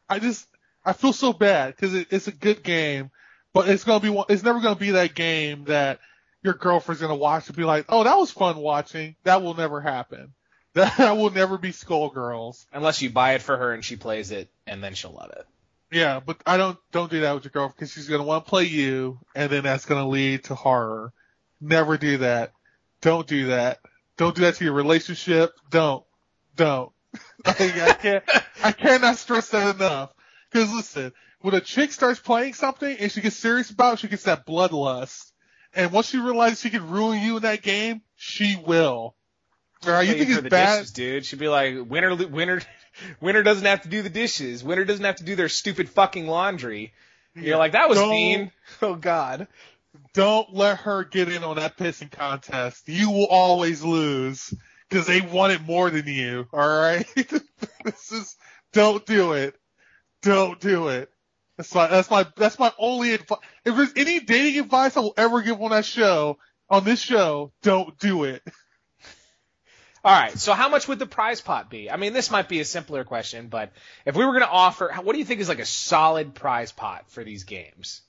I just I feel so bad because it, it's a good game, but it's gonna be one- it's never gonna be that game that your girlfriend's gonna watch and be like, oh, that was fun watching. That will never happen. That will never be Skullgirls. Unless you buy it for her and she plays it, and then she'll love it. Yeah, but I don't don't do that with your girlfriend because she's gonna want to play you, and then that's gonna lead to horror. Never do that. Don't do that. Don't do that to your relationship. Don't. Don't. Like, I can't. I cannot stress that enough. Because listen, when a chick starts playing something and she gets serious about, it, she gets that bloodlust, and once she realizes she can ruin you in that game, she will. All right, you think for it's the bad? dishes, dude? She'd be like, winner, winner, winner doesn't have to do the dishes. Winner doesn't have to do their stupid fucking laundry. You're like, that was Don't- mean. Oh God. Don't let her get in on that pissing contest. You will always lose because they want it more than you. All right. this is don't do it. Don't do it. That's my that's my that's my only advice. If there's any dating advice I will ever give on that show on this show, don't do it. All right. So how much would the prize pot be? I mean, this might be a simpler question, but if we were going to offer, what do you think is like a solid prize pot for these games?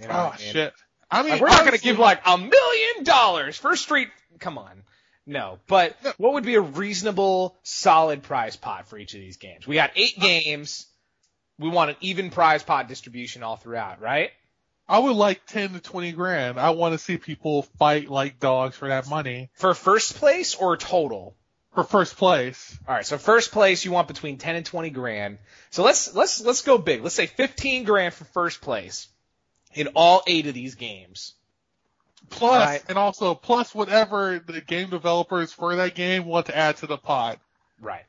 You know Oh what I mean? shit. I mean, Like, we're not going to give like a million dollars for Street. Come on. No, but No. what would be a reasonable, solid prize pot for each of these games? We got eight games. We want an even prize pot distribution all throughout, right? I would like ten to twenty grand. I want to see people fight like dogs for that money For first place or total? for first place. All right, so first place you want between 10 and 20 grand. So let's let's let's go big. Let's say 15 grand for first place in all 8 of these games. Plus, Right. and also plus whatever the game developers for that game want to add to the pot. Right.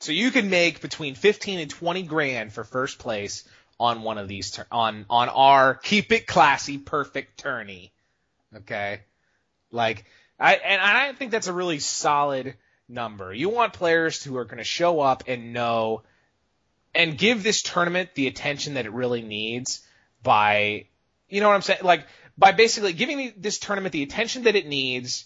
So you can make between 15 and 20 grand for first place on one of these tur- on on our keep it classy perfect tourney. Okay? Like I and I think that's a really solid number. You want players who are going to show up and know and give this tournament the attention that it really needs by you know what I'm saying? Like by basically giving this tournament the attention that it needs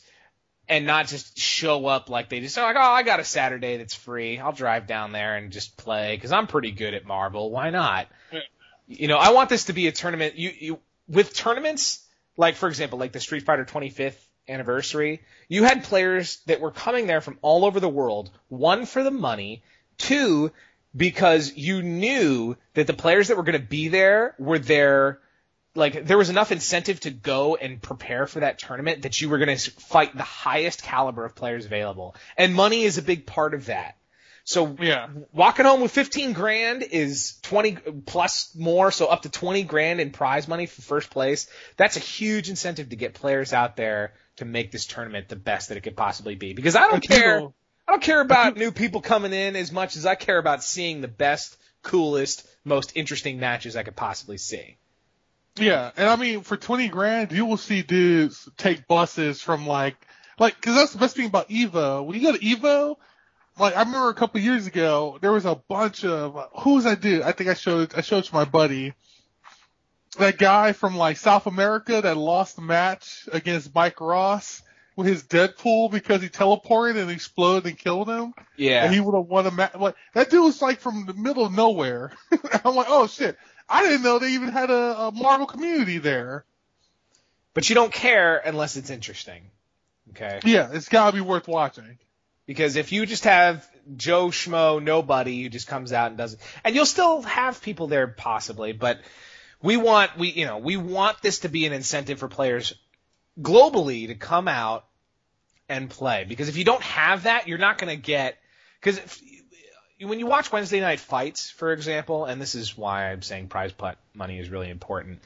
and not just show up like they just are like, oh, I got a Saturday that's free. I'll drive down there and just play because I'm pretty good at Marvel. Why not? Yeah. You know, I want this to be a tournament. You, you with tournaments like, for example, like the Street Fighter 25th anniversary, you had players that were coming there from all over the world. One for the money, two because you knew that the players that were going to be there were there like there was enough incentive to go and prepare for that tournament that you were going to fight the highest caliber of players available. And money is a big part of that. So Yeah. walking home with 15 grand is 20 plus more, so up to 20 grand in prize money for first place. That's a huge incentive to get players out there to make this tournament the best that it could possibly be. Because I don't care, I don't care about new people coming in as much as I care about seeing the best, coolest, most interesting matches I could possibly see. Yeah, and I mean, for twenty grand, you will see dudes take buses from like, like, because that's the best thing about Evo. When you go to Evo, like, I remember a couple years ago, there was a bunch of who was that dude? I think I showed I showed it to my buddy. That guy from like South America that lost the match against Mike Ross with his Deadpool because he teleported and exploded and killed him. Yeah. And he would have won a match. Like that dude was like from the middle of nowhere. I'm like, oh shit! I didn't know they even had a, a Marvel community there. but you don't care unless it's interesting. Okay. Yeah, it's gotta be worth watching. Because if you just have Joe Schmo, nobody who just comes out and does it, and you'll still have people there possibly, but we want we you know we want this to be an incentive for players globally to come out and play. Because if you don't have that, you're not going to get because when you watch Wednesday night fights, for example, and this is why I'm saying prize pot money is really important.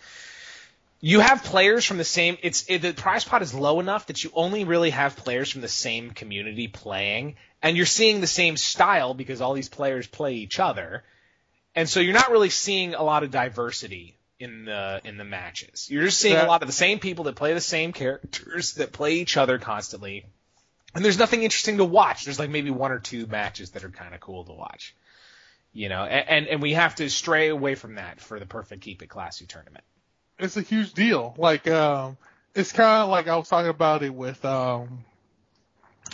You have players from the same. It's it, the prize pot is low enough that you only really have players from the same community playing, and you're seeing the same style because all these players play each other, and so you're not really seeing a lot of diversity in the in the matches. You're just seeing a lot of the same people that play the same characters that play each other constantly, and there's nothing interesting to watch. There's like maybe one or two matches that are kind of cool to watch, you know, and, and and we have to stray away from that for the perfect keep it classy tournament. It's a huge deal. Like, um, it's kind of like I was talking about it with, um,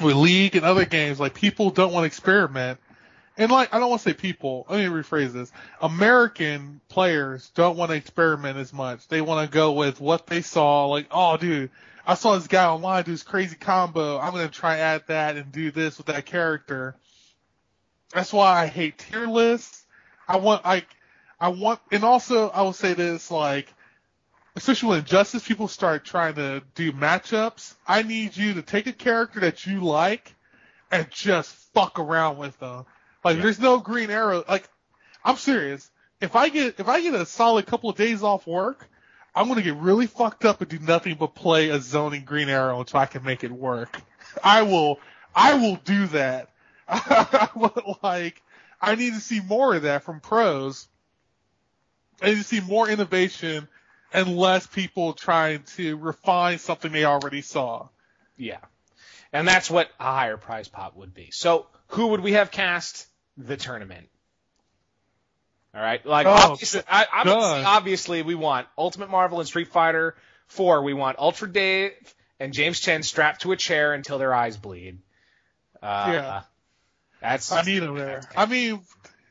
with League and other games. Like, people don't want to experiment. And like, I don't want to say people. Let me rephrase this. American players don't want to experiment as much. They want to go with what they saw. Like, oh, dude, I saw this guy online do this crazy combo. I'm gonna try add that and do this with that character. That's why I hate tier lists. I want like, I want, and also I will say this like, especially when Justice people start trying to do matchups, I need you to take a character that you like and just fuck around with them. Like Yeah. there's no green arrow. Like I'm serious. If I get if I get a solid couple of days off work, I'm gonna get really fucked up and do nothing but play a zoning green arrow until I can make it work. I will I will do that. Like I need to see more of that from pros. I need to see more innovation and less people trying to refine something they already saw. Yeah. And that's what a higher prize pot would be. So who would we have cast the tournament? All right. Like Oh, obviously, I, I say obviously we want Ultimate Marvel and Street Fighter 4. We want Ultra Dave and James Chen strapped to a chair until their eyes bleed. Uh, Yeah. That's I need them there. I mean,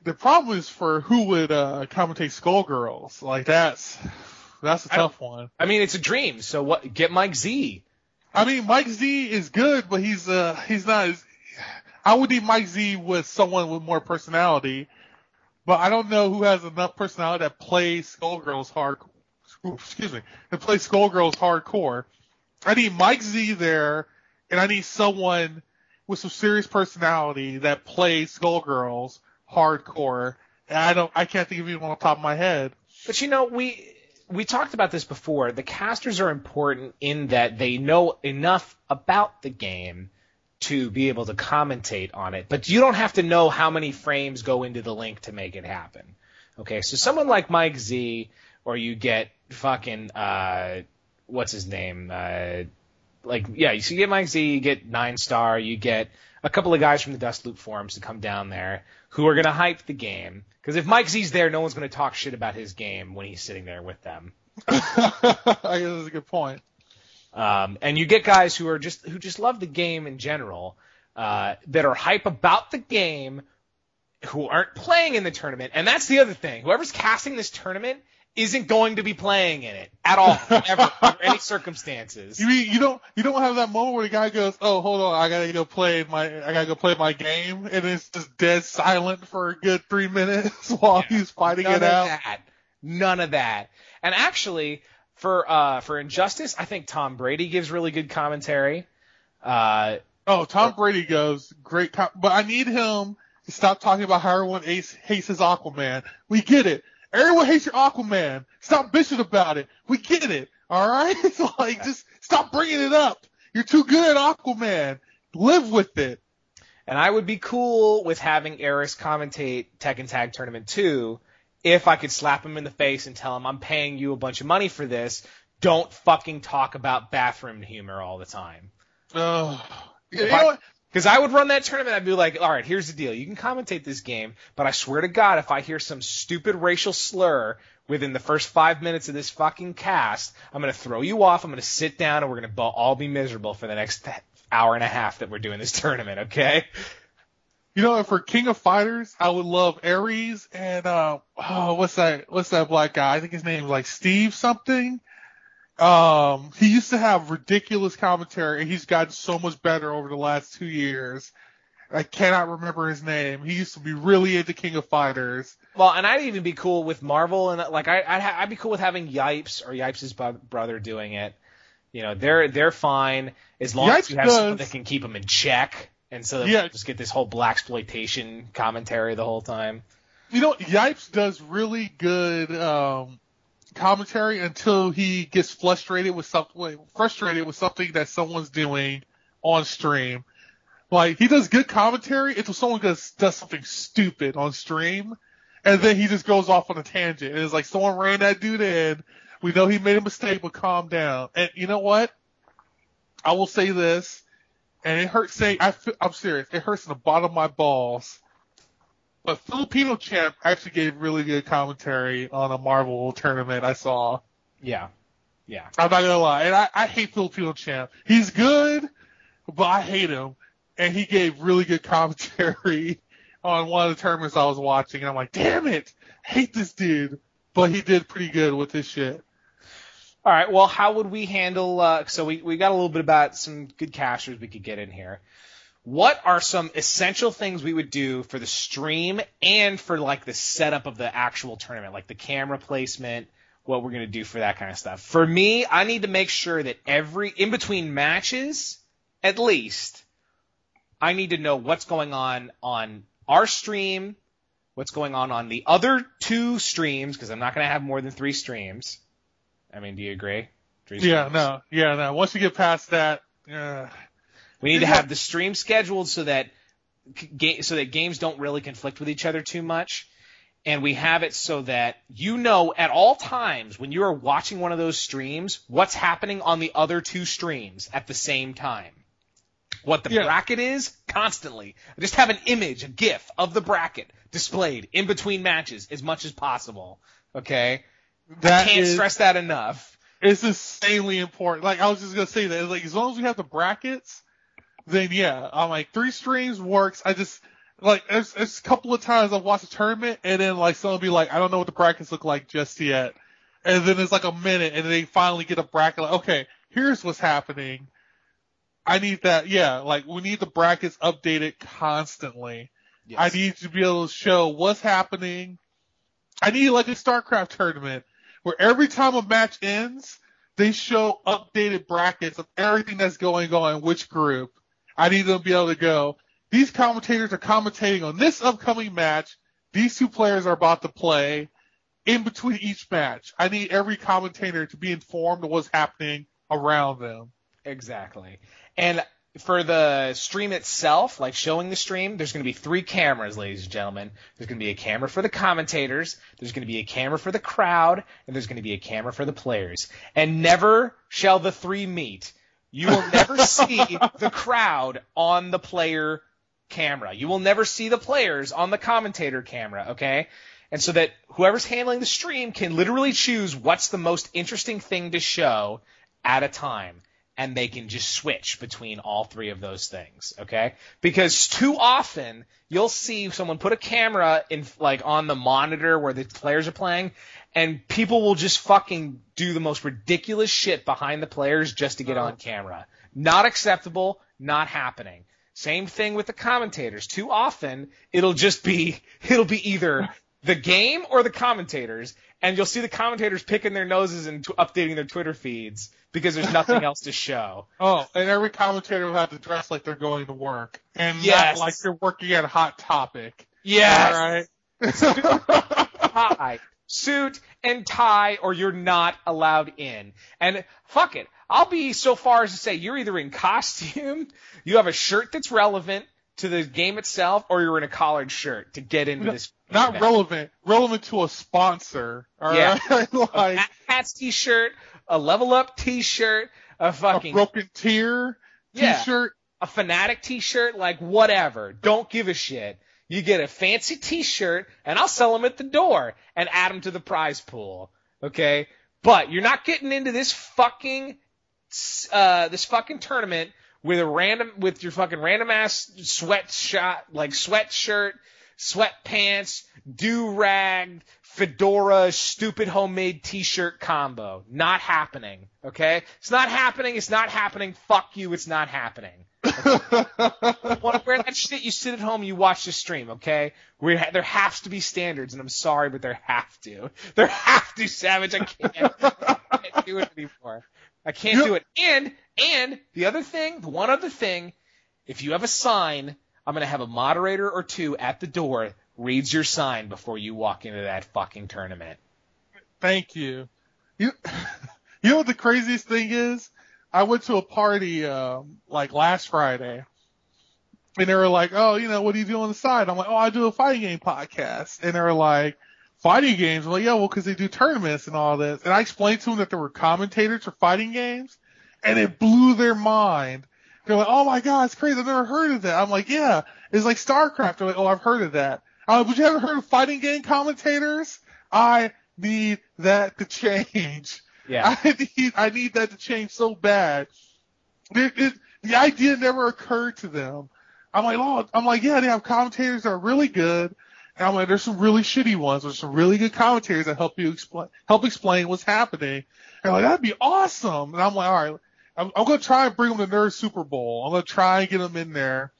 the problem is for who would uh, commentate Skullgirls. Like that's that's a tough one. I mean, it's a dream. So what? Get Mike Z. I mean, Mike Z is good, but he's uh he's not. As, I would need Mike Z with someone with more personality, but I don't know who has enough personality that plays Skullgirls hard. Excuse me, that plays Skullgirls hardcore. I need Mike Z there, and I need someone with some serious personality that plays Skullgirls hardcore. And I don't, I can't think of anyone on top of my head. But you know, we we talked about this before. The casters are important in that they know enough about the game to be able to commentate on it, but you don't have to know how many frames go into the link to make it happen. Okay, so someone like Mike Z, or you get fucking uh, what's his name? Uh, like yeah, so you get Mike Z, you get Nine Star, you get a couple of guys from the Dustloop forums to come down there who are gonna hype the game. Because if Mike Z's there, no one's gonna talk shit about his game when he's sitting there with them. I guess that's a good point. Um, and you get guys who are just who just love the game in general, uh, that are hype about the game, who aren't playing in the tournament. And that's the other thing. Whoever's casting this tournament isn't going to be playing in it at all, ever, under any circumstances. You mean you don't you don't have that moment where the guy goes, oh hold on, I gotta go play my I gotta go play my game, and it's just dead silent for a good three minutes while Yeah. he's fighting None it of that. None of that. And actually, for uh, for Injustice, I think Tom Brady gives really good commentary. Uh, Oh, Tom Brady goes great, com- but I need him to stop talking about how everyone hates, hates his Aquaman. We get it. Everyone hates your Aquaman. Stop bitching about it. We get it. All right, so like just stop bringing it up. You're too good at Aquaman. Live with it. and I would be cool with having Aris commentate Tekken Tag Tournament 2 if I could slap him in the face and tell him I'm paying you a bunch of money for this. Don't fucking talk about bathroom humor all the time. Oh, You If I- Because I would run that tournament, I'd be like, all right, here's the deal. You can commentate this game, but I swear to God, if I hear some stupid racial slur within the first five minutes of this fucking cast, I'm going to throw you off. I'm going to sit down and we're going to all be miserable for the next hour and a half that we're doing this tournament, okay? You know, for King of Fighters, I would love Aris and uh oh, what's that? What's that black guy? I think his name is like Steve something. Um, he used to have ridiculous commentary, and he's gotten so much better over the last two years. I cannot remember his name. He used to be really into King of Fighters. Well, and I'd even be cool with Marvel, and like I, I'd, ha- I'd be cool with having Yipes or Yipes' bu- brother doing it. You know, they're they're fine as long as you have someone that can keep them in check, and so Yeah. we just get this whole black exploitation commentary the whole time. You know, Yipes does really good um, commentary until he gets frustrated with something, frustrated with something that someone's doing on stream. Like he does good commentary until someone does does something stupid on stream, and then he just goes off on a tangent. And it's like someone ran that dude in. We know he made a mistake, but calm down. And you know what? I will say this, and it hurts saying I, I'm serious. It hurts in the bottom of my balls. But Filipino champ actually gave really good commentary on a Marvel tournament I saw. Yeah, yeah. I'm not gonna lie, and I, I hate Filipino champ. He's good, but I hate him. And he gave really good commentary on one of the tournaments I was watching, and I'm like, damn it, I hate this dude. But he did pretty good with his shit. All right. Well, how would we handle? Uh, so we we got a little bit about some good cashers we could get in here. What are some essential things we would do for the stream and for like the setup of the actual tournament, like the camera placement, what we're gonna do for that kind of stuff? For me, I need to make sure that every in between matches, at least, I need to know what's going on on our stream, what's going on on the other two streams, because I'm not gonna have more than three streams. I mean, do you agree? Three Yeah, no, yeah, no. Once you get past that, uh, We need to have the stream scheduled so that ga- so that games don't really conflict with each other too much, and we have it so that you know at all times when you are watching one of those streams what's happening on the other two streams at the same time. What the Yeah. bracket is constantly. Just have an image, a GIF of the bracket displayed in between matches as much as possible. Okay, that can't is- stress that enough. It's insanely important. Like I was just gonna say that. Like as long as we have the brackets, then yeah, I'm like three streams works. I just like there's, there's a couple of times I've watched a tournament and then like someone be like, I don't know what the brackets look like just yet, and then it's like a minute and they finally get a bracket. Like, okay, here's what's happening. I need that. Yeah, like we need the brackets updated constantly. Yes. I need to be able to show what's happening. I need like a StarCraft tournament where every time a match ends, they show updated brackets of everything that's going on which group. I need them to be able to go, these commentators are commentating on this upcoming match. These two players are about to play in between each match. I need every commentator to be informed of what's happening around them. Exactly. And for the stream itself, like showing the stream, there's going to be three cameras, ladies and gentlemen. There's going to be a camera for the commentators, there's going to be a camera for the crowd, and there's going to be a camera for the players. And never shall the three meet. You will never see the crowd on the player camera. You will never see the players on the commentator camera, okay? And so that whoever's handling the stream can literally choose what's the most interesting thing to show at a time. And they can just switch between all three of those things, okay? Because too often you'll see someone put a camera in like on the monitor where the players are playing and people will just fucking do the most ridiculous shit behind the players just to get uh-huh. on camera. Not acceptable, not happening. Same thing with the commentators. Too often it'll just be it'll be either the game or the commentators and you'll see the commentators picking their noses and t- updating their Twitter feeds because there's nothing else to show. Oh, and every commentator will have to dress like they're going to work, and Yes. not like they're working at a hot topic. Yes. All right. tie, suit and tie, or you're not allowed in. And fuck it, I'll be so far as to say you're either in costume, you have a shirt that's relevant to the game itself, or you're in a collared shirt to get into this. not event. relevant. Relevant to a sponsor. All Yeah. right. A like t-shirt, a level up t-shirt, a a fucking Broken Tier t-shirt. a Fanatiq t-shirt, like whatever. Don't give a shit. You get a fancy t-shirt and I'll sell them at the door and add them to the prize pool. Okay? But you're not getting into this fucking, uh, this fucking tournament with a random, with your fucking random ass sweat shot, like sweatshirt, sweatpants, do-rag, fedora, stupid homemade t-shirt combo. Not happening. Okay? It's not happening. It's not happening. Fuck you. It's not happening want to wear that shit, you sit at home you watch the stream, okay? We there has to be standards, and I'm sorry, but there have to. There have to, Savage. I can't, I can't do it anymore. I can't You- do it. And and the other thing, the one other thing, if you have a sign, I'm gonna have a moderator or two at the door reads your sign before you walk into that fucking tournament. Thank you. You, you know what the craziest thing is? I went to a party, um, like last Friday. And they were like, oh, you know, what do you do on the side? I'm like, oh, I do a fighting game podcast. And they were like, fighting games? I'm like, yeah, well, cause they do tournaments and all this. And I explained to them that there were commentators for fighting games and it blew their mind. They're like, oh my god, it's crazy. I've never heard of that. I'm like, yeah, it's like StarCraft. They're like, oh, I've heard of that. I'm like, but you haven't heard of fighting game commentators? I need that to change. Yeah. I need, I need that to change so bad. It, it, the idea never occurred to them. I'm like, oh, I'm like, yeah, they have commentators that are really good. And I'm like, there's some really shitty ones. There's some really good commentators that help you explain, help explain what's happening. And like, that'd be awesome. And I'm like, all right, I'm, I'm going to try and bring them to Nerd Super Bowl. I'm going to try and get them in there.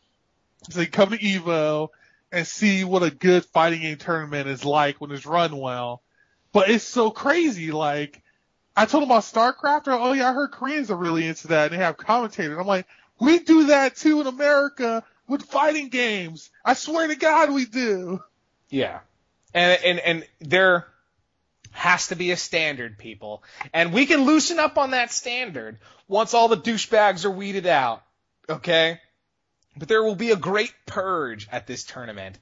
So they come to Evo and see what a good fighting game tournament is like when it's run well. But it's so crazy. Like, I told them about StarCraft. They're oh yeah, I heard Koreans are really into that and they have commentators. I'm like, we do that too in America with fighting games. I swear to God we do. Yeah. And and and there has to be a standard, people. And we can loosen up on that standard once all the douchebags are weeded out. Okay? But there will be a great purge at this tournament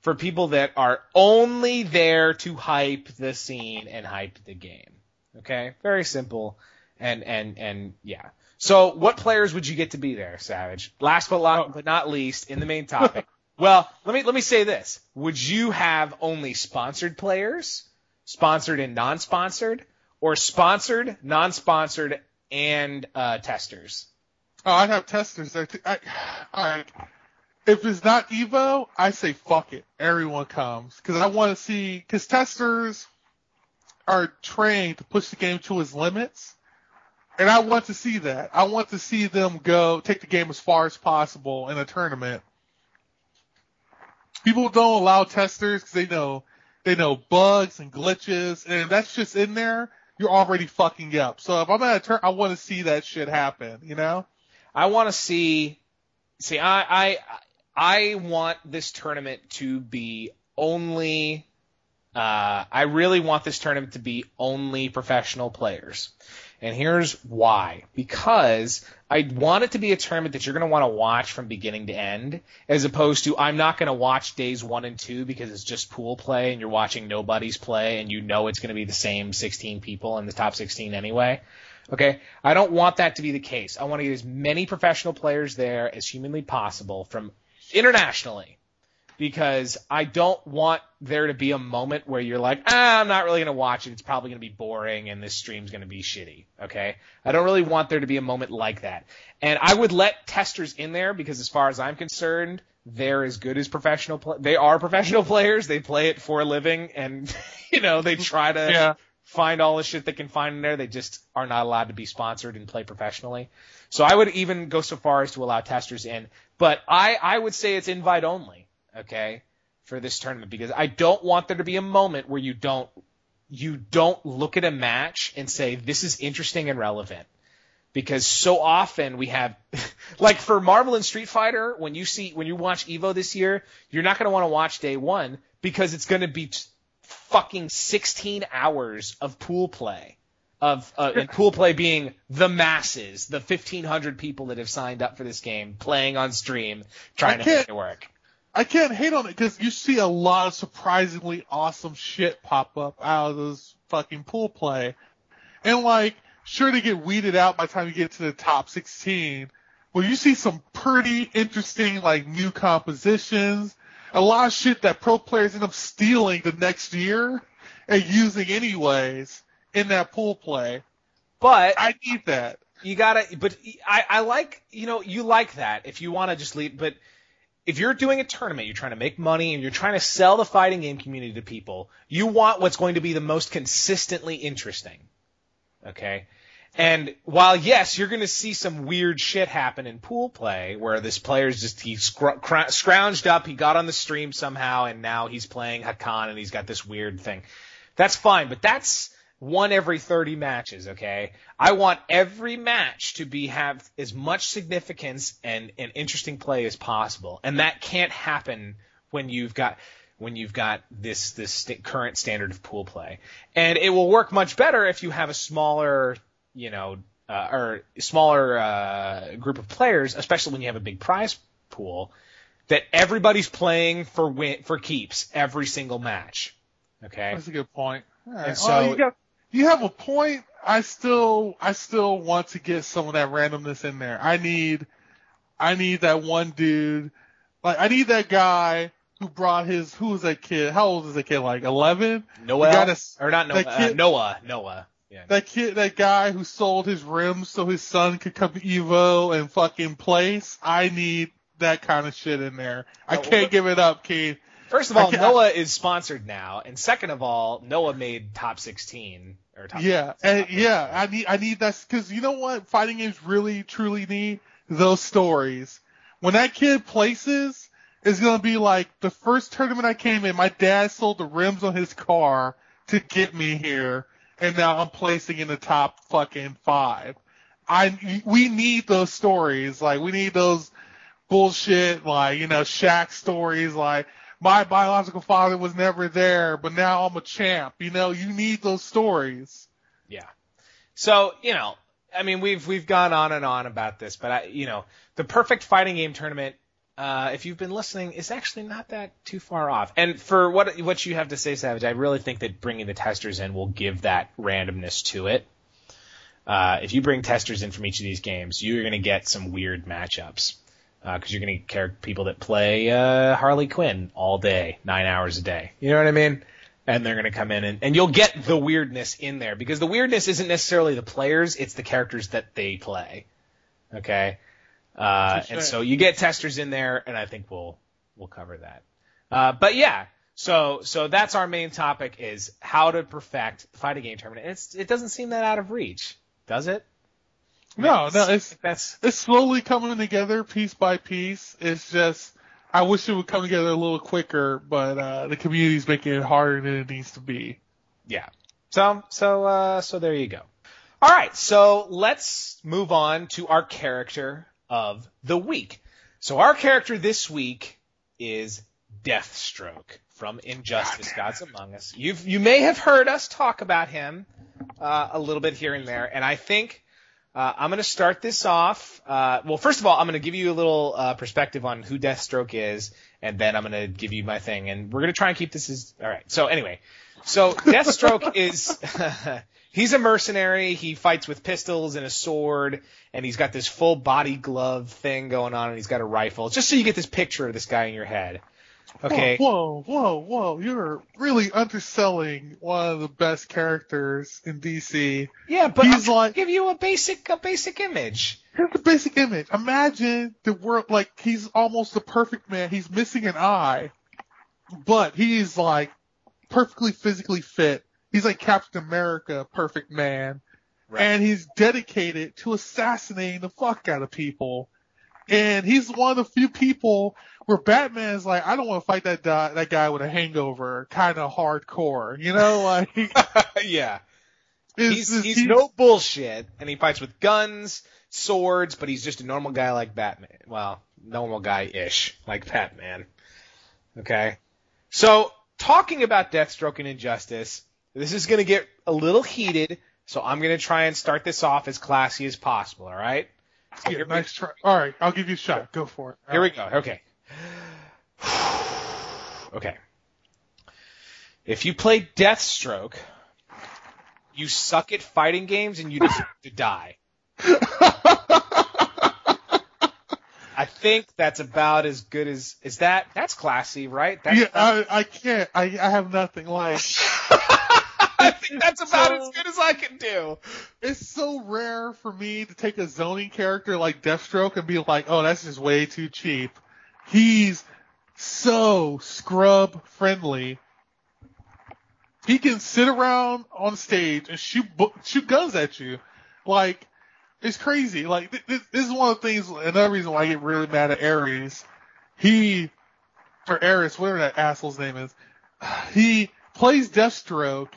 for people that are only there to hype the scene and hype the game. Okay? Very simple. And and and yeah. So what players would you get to be there, Savage? Last but, but not least, in the main topic. Well, let me let me say this: Would you have only sponsored players, sponsored and non-sponsored, or sponsored, non-sponsored, and uh, testers? Oh, I'd have testers there. Too. I, I, if it's not Evo, I say fuck it. Everyone comes because I want to see because testers are trained to push the game to its limits, and I want to see that. I want to see them go take the game as far as possible in a tournament. People don't allow testers because they know they know bugs and glitches, and that's just in there, you're already fucking up. So if I'm at a turn, I want to see that shit happen. You know? I want to see. See, I, I I want this tournament to be only. Uh, I really want this tournament to be only professional players. And here's why. Because I want it to be a tournament that you're going to want to watch from beginning to end, as opposed to I'm not going to watch days one and two because it's just pool play and you're watching nobody's play and you know it's going to be the same 16 people in the top 16 anyway. Okay. I don't want that to be the case. I want to get as many professional players there as humanly possible from internationally because I don't want there to be a moment where you're like, ah, I'm not really gonna watch it. It's probably gonna be boring and this stream's gonna be shitty. Okay. I don't really want there to be a moment like that. And I would let testers in there because as far as I'm concerned, they're as good as professional. Pl- they are professional players. They play it for a living, and you know they try to Yeah. find all the shit they can find in there. They just are not allowed to be sponsored and play professionally. So I would even go so far as to allow testers in, but I I would say it's invite only. Okay, for this tournament because I don't want there to be a moment where you don't you don't look at a match and say this is interesting and relevant. Because so often we have like for Marvel and Street Fighter when you see when you watch Evo this year you're not going to want to watch day 1 because it's going to be t- fucking 16 hours of pool play of uh, and pool play being the masses the 1500 people that have signed up for this game playing on stream trying to make it work I can't hate on it because you see a lot of surprisingly awesome shit pop up out of this fucking pool play. And like, sure they get weeded out by the time you get to the top 16, but you see some pretty interesting like new compositions, a lot of shit that pro players end up stealing the next year and using anyways in that pool play. but I need that. you gotta but I, I like you know you like that if you want to just leave but if you're doing a tournament you're trying to make money and you're trying to sell the fighting game community to people you want what's going to be the most consistently interesting okay? And while yes you're going to see some weird shit happen in pool play where this player's just he scr- cr- scrounged up he got on the stream somehow and now he's playing hakan and he's got this weird thing. That's fine but that's one every 30 matches, okay? I want every match to be have as much significance and, and interesting play as possible. And that can't happen when you've got when you've got this this st- current standard of pool play. And it will work much better if you have a smaller, you know, uh, or smaller uh, group of players, especially when you have a big prize pool that everybody's playing for win for keeps every single match. Okay? That's a good point. Right. And well, so- you got you have a point. I still I still want to get some of that randomness in there. I need I need that one dude. Like I need that guy who brought his who was that kid? How old is that kid? Like eleven? Noah You gotta s- or not Noah, kid- uh, Noah, Noah. Yeah. That kid that guy who sold his rims so his son could come to Evo and fucking place. I need that kind of shit in there. I Oh, can't give it up, Keith. First of all, Noah is sponsored now, and second of all, Noah made top 16 or top. Yeah, and yeah, I need I need that because you know what fighting games really truly need those stories. When that kid places, it's gonna be like the first tournament I came in. My dad sold the rims on his car to get me here, and now I'm placing in the top fucking five. I we need those stories. Like we need those bullshit like you know Shaq stories like my biological father was never there, but now I'm a champ. You know, you need those stories. Yeah. So you know, I mean, we've we've gone on and on about this, but I, you know, the perfect fighting game tournament. Uh, if you've been listening, is actually not that too far off. And for what what you have to say, Savage, I really think that bringing the testers in will give that randomness to it. Uh, if you bring testers in from each of these games, you're going to get some weird matchups because you're going to get people that play uh, Harley Quinn all day, nine hours a day. You know what I mean? And they're going to come in and, and you'll get the weirdness in there because the weirdness isn't necessarily the players, it's the characters that they play. Okay? Uh, Touche. and so you get testers in there, and I think we'll we'll cover that. Uh, but yeah, so so that's our main topic is how to perfect the fighting game tournament. And it's it doesn't seem that out of reach, does it? No, no, it's that's it's slowly coming together piece by piece. It's just I wish it would come together a little quicker, but uh, the community's making it harder than it needs to be. yeah. So so uh, so there you go. All right, so let's move on to our character of the week. So our character this week is Deathstroke from Injustice: Gods Among Us. You've you may have heard us talk about him uh, a little bit here and there, and I think uh, I'm going to start this off. Uh, well, first of all, I'm going to give you a little uh, perspective on who Deathstroke is, and then I'm going to give you my thing, and we're going to try and keep this as all right. So anyway, so Deathstroke is he's a mercenary. He fights with pistols and a sword, and he's got this full body glove thing going on, and he's got a rifle. Just so you get this picture of this guy in your head. Okay. Whoa, whoa, whoa, whoa. You're really underselling one of the best characters in DC. Yeah, but He's I'll like- give you a basic a basic image. Here's the basic image. Imagine the world, like, he's almost the perfect man. He's missing an eye, but he's like perfectly physically fit. He's like Captain America, perfect man. Right. And he's dedicated to assassinating the fuck out of people. And he's one of the few people where Batman is like, I don't want to fight that guy, that guy with a hangover, kind of hardcore, you know, like, yeah. He's just- he's no bullshit, and he fights with guns, swords, but he's just a normal guy like Batman. Well, normal guy-ish like Batman. Okay. So talking about Deathstroke and Injustice, this is going to get a little heated. So I'm going to try and start this off as classy as possible. All right. So Yeah, nice try. All right, I'll give you a shot. Go for it. here we go. Okay. Okay. If you play Deathstroke, you suck at fighting games and you deserve to die. I think that's about as good as is that. That's classy, right? That's yeah, I, I can't. I, I have nothing. Like, that's about so- as good as I can do. it's so rare for me to take a zoning character like Deathstroke and be like, oh, that's just way too cheap. He's so scrub friendly. He can sit around on stage and shoot shoot guns at you, like it's crazy. Like th- th- this is one of the things. Another reason why I get really mad at Aris. He or Aris, whatever that asshole's name is, he plays Deathstroke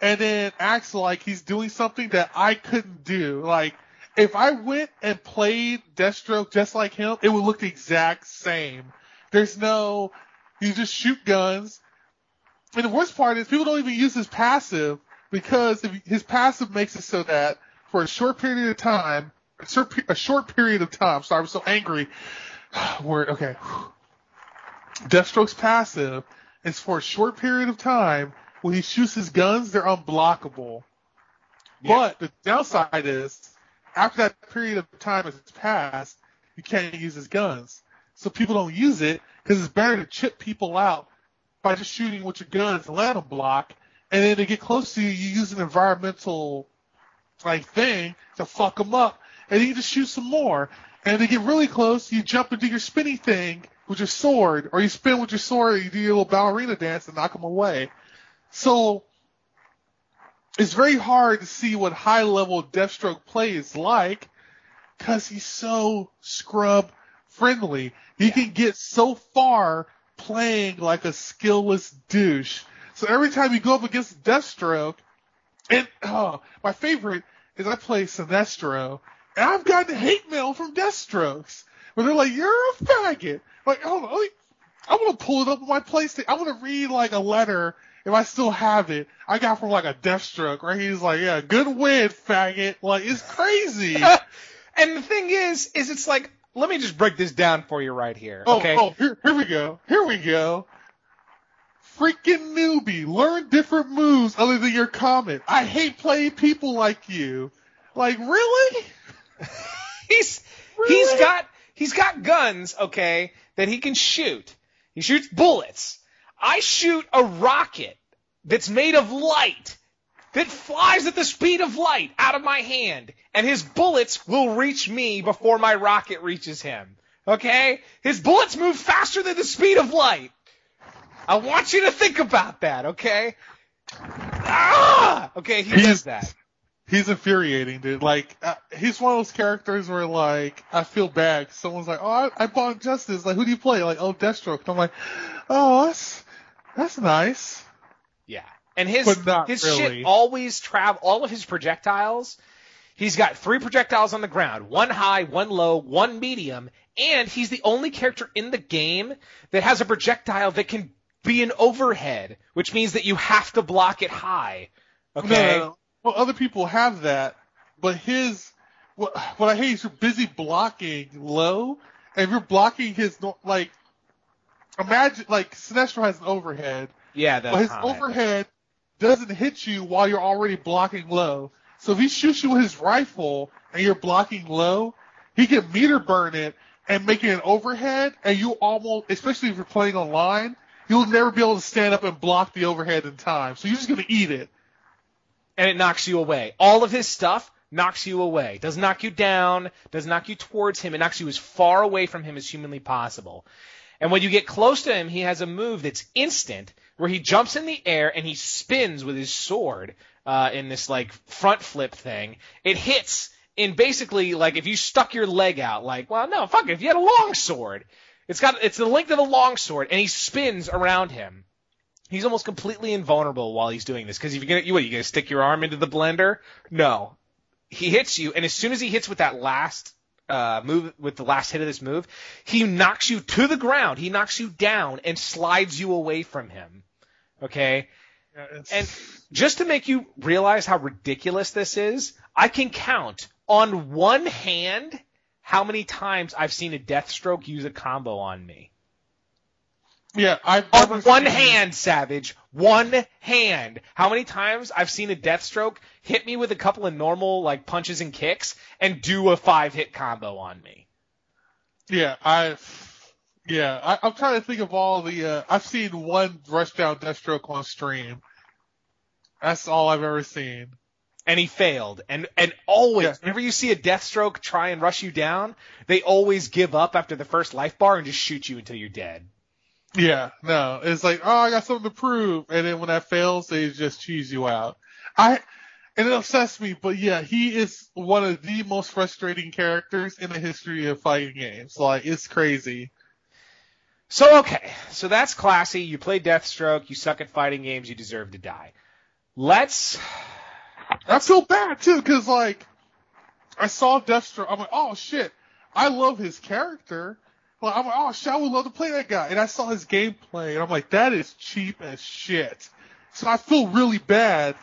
and then acts like he's doing something that I couldn't do. Like, if I went and played Deathstroke just like him, it would look the exact same. There's no, you just shoot guns. And the worst part is people don't even use his passive because if his passive makes it so that for a short period of time, a short, a short period of time, sorry, I'm so angry. Word, okay. Deathstroke's passive is for a short period of time. When he shoots his guns, they're unblockable. Yeah. But the downside is, after that period of time has passed, you can't use his guns. So people don't use it because it's better to chip people out by just shooting with your guns and let them block. And then to get close to you, you use an environmental like thing to fuck them up, and then you just shoot some more. And to get really close, you jump into your spinny thing with your sword, or you spin with your sword, and you do your little ballerina dance and knock them away. So it's very hard to see what high level Deathstroke play is like because he's so scrub friendly. He can get so far playing like a skillless douche. So every time you go up against Deathstroke, and oh, my favorite is I play Sinestro, and I've gotten hate mail from Deathstrokes where they're like, "You're a faggot." Like, hold on, I want to pull it up on my PlayStation. I want to read like a letter if I still have it. I got from like a Deathstroke right? he's like, "Yeah, good win, faggot." Like, it's crazy. and the thing is, is it's like, let me just break this down for you right here. Oh, okay. oh, here, here we go. Here we go. Freaking newbie. Learn different moves other than your comment. I hate playing people like you. Like, really? he's Really? he's got he's got guns, okay, that he can shoot. He shoots bullets. I shoot a rocket that's made of light that flies at the speed of light out of my hand, and his bullets will reach me before my rocket reaches him. Okay? His bullets move faster than the speed of light. I want you to think about that, okay? Ah! Okay, he He's- does that. He's infuriating, dude. Like, uh, he's one of those characters where, like, I feel bad. Someone's like, oh, I, I bought Justice. Like, who do you play? Like, oh, Deathstroke. And I'm like, oh, that's, that's nice. Yeah. And his his really. shit always travel all of his projectiles. He's got three projectiles on the ground, one high, one low, one medium, and he's the only character in the game that has a projectile that can be an overhead, which means that you have to block it high. Okay? No, no, no. Well, other people have that, but his, what, what I hate is you're busy blocking low, and if you're blocking his, like, imagine, like, Sinestro has an overhead, Yeah, that's but his high. overhead doesn't hit you while you're already blocking low. So if he shoots you with his rifle and you're blocking low, he can meter burn it and make it an overhead, and you almost, especially if you're playing online, you'll never be able to stand up and block the overhead in time. So you're just gonna eat it. and it knocks you away. All of his stuff knocks you away. Does knock you down, does knock you towards him. It knocks you as far away from him as humanly possible. And when you get close to him, he has a move that's instant where he jumps in the air and he spins with his sword uh, in this like front flip thing. It hits in basically like if you stuck your leg out, like well no fuck it, if you had a long sword, it's got it's the length of a long sword, and he spins around him. He's almost completely invulnerable while he's doing this because if you're gonna, you what, you gonna stick your arm into the blender? No. He hits you, and as soon as he hits with that last uh, move, with the last hit of this move, he knocks you to the ground. He knocks you down and slides you away from him. Okay. Yeah, And just to make you realize how ridiculous this is, I can count on one hand how many times I've seen a Deathstroke use a combo on me. Yeah, I've On one seen- hand, Savage. One hand. How many times I've seen a Deathstroke hit me with a couple of normal like punches and kicks and do a five hit combo on me? Yeah, I. Yeah, I, I'm trying to think of all the. Uh, I've seen one rushdown Deathstroke on stream. That's all I've ever seen. And he failed. And and always, Yeah. whenever you see a Deathstroke try and rush you down, they always give up after the first life bar and just shoot you until you're dead. Yeah, no, it's like, oh, I got something to prove, and then when that fails, they just cheese you out. I, and it upsets me, but yeah, he is one of the most frustrating characters in the history of fighting games. Like, it's crazy. So okay, so that's classy. You play Deathstroke. You suck at fighting games. You deserve to die. Let's. I feel bad too, cause like, I saw Deathstroke, I'm like, oh shit, I love his character. Like, I'm like, oh shit, I would love to play that guy. And I saw his gameplay, and I'm like, that is cheap as shit. So I feel really bad.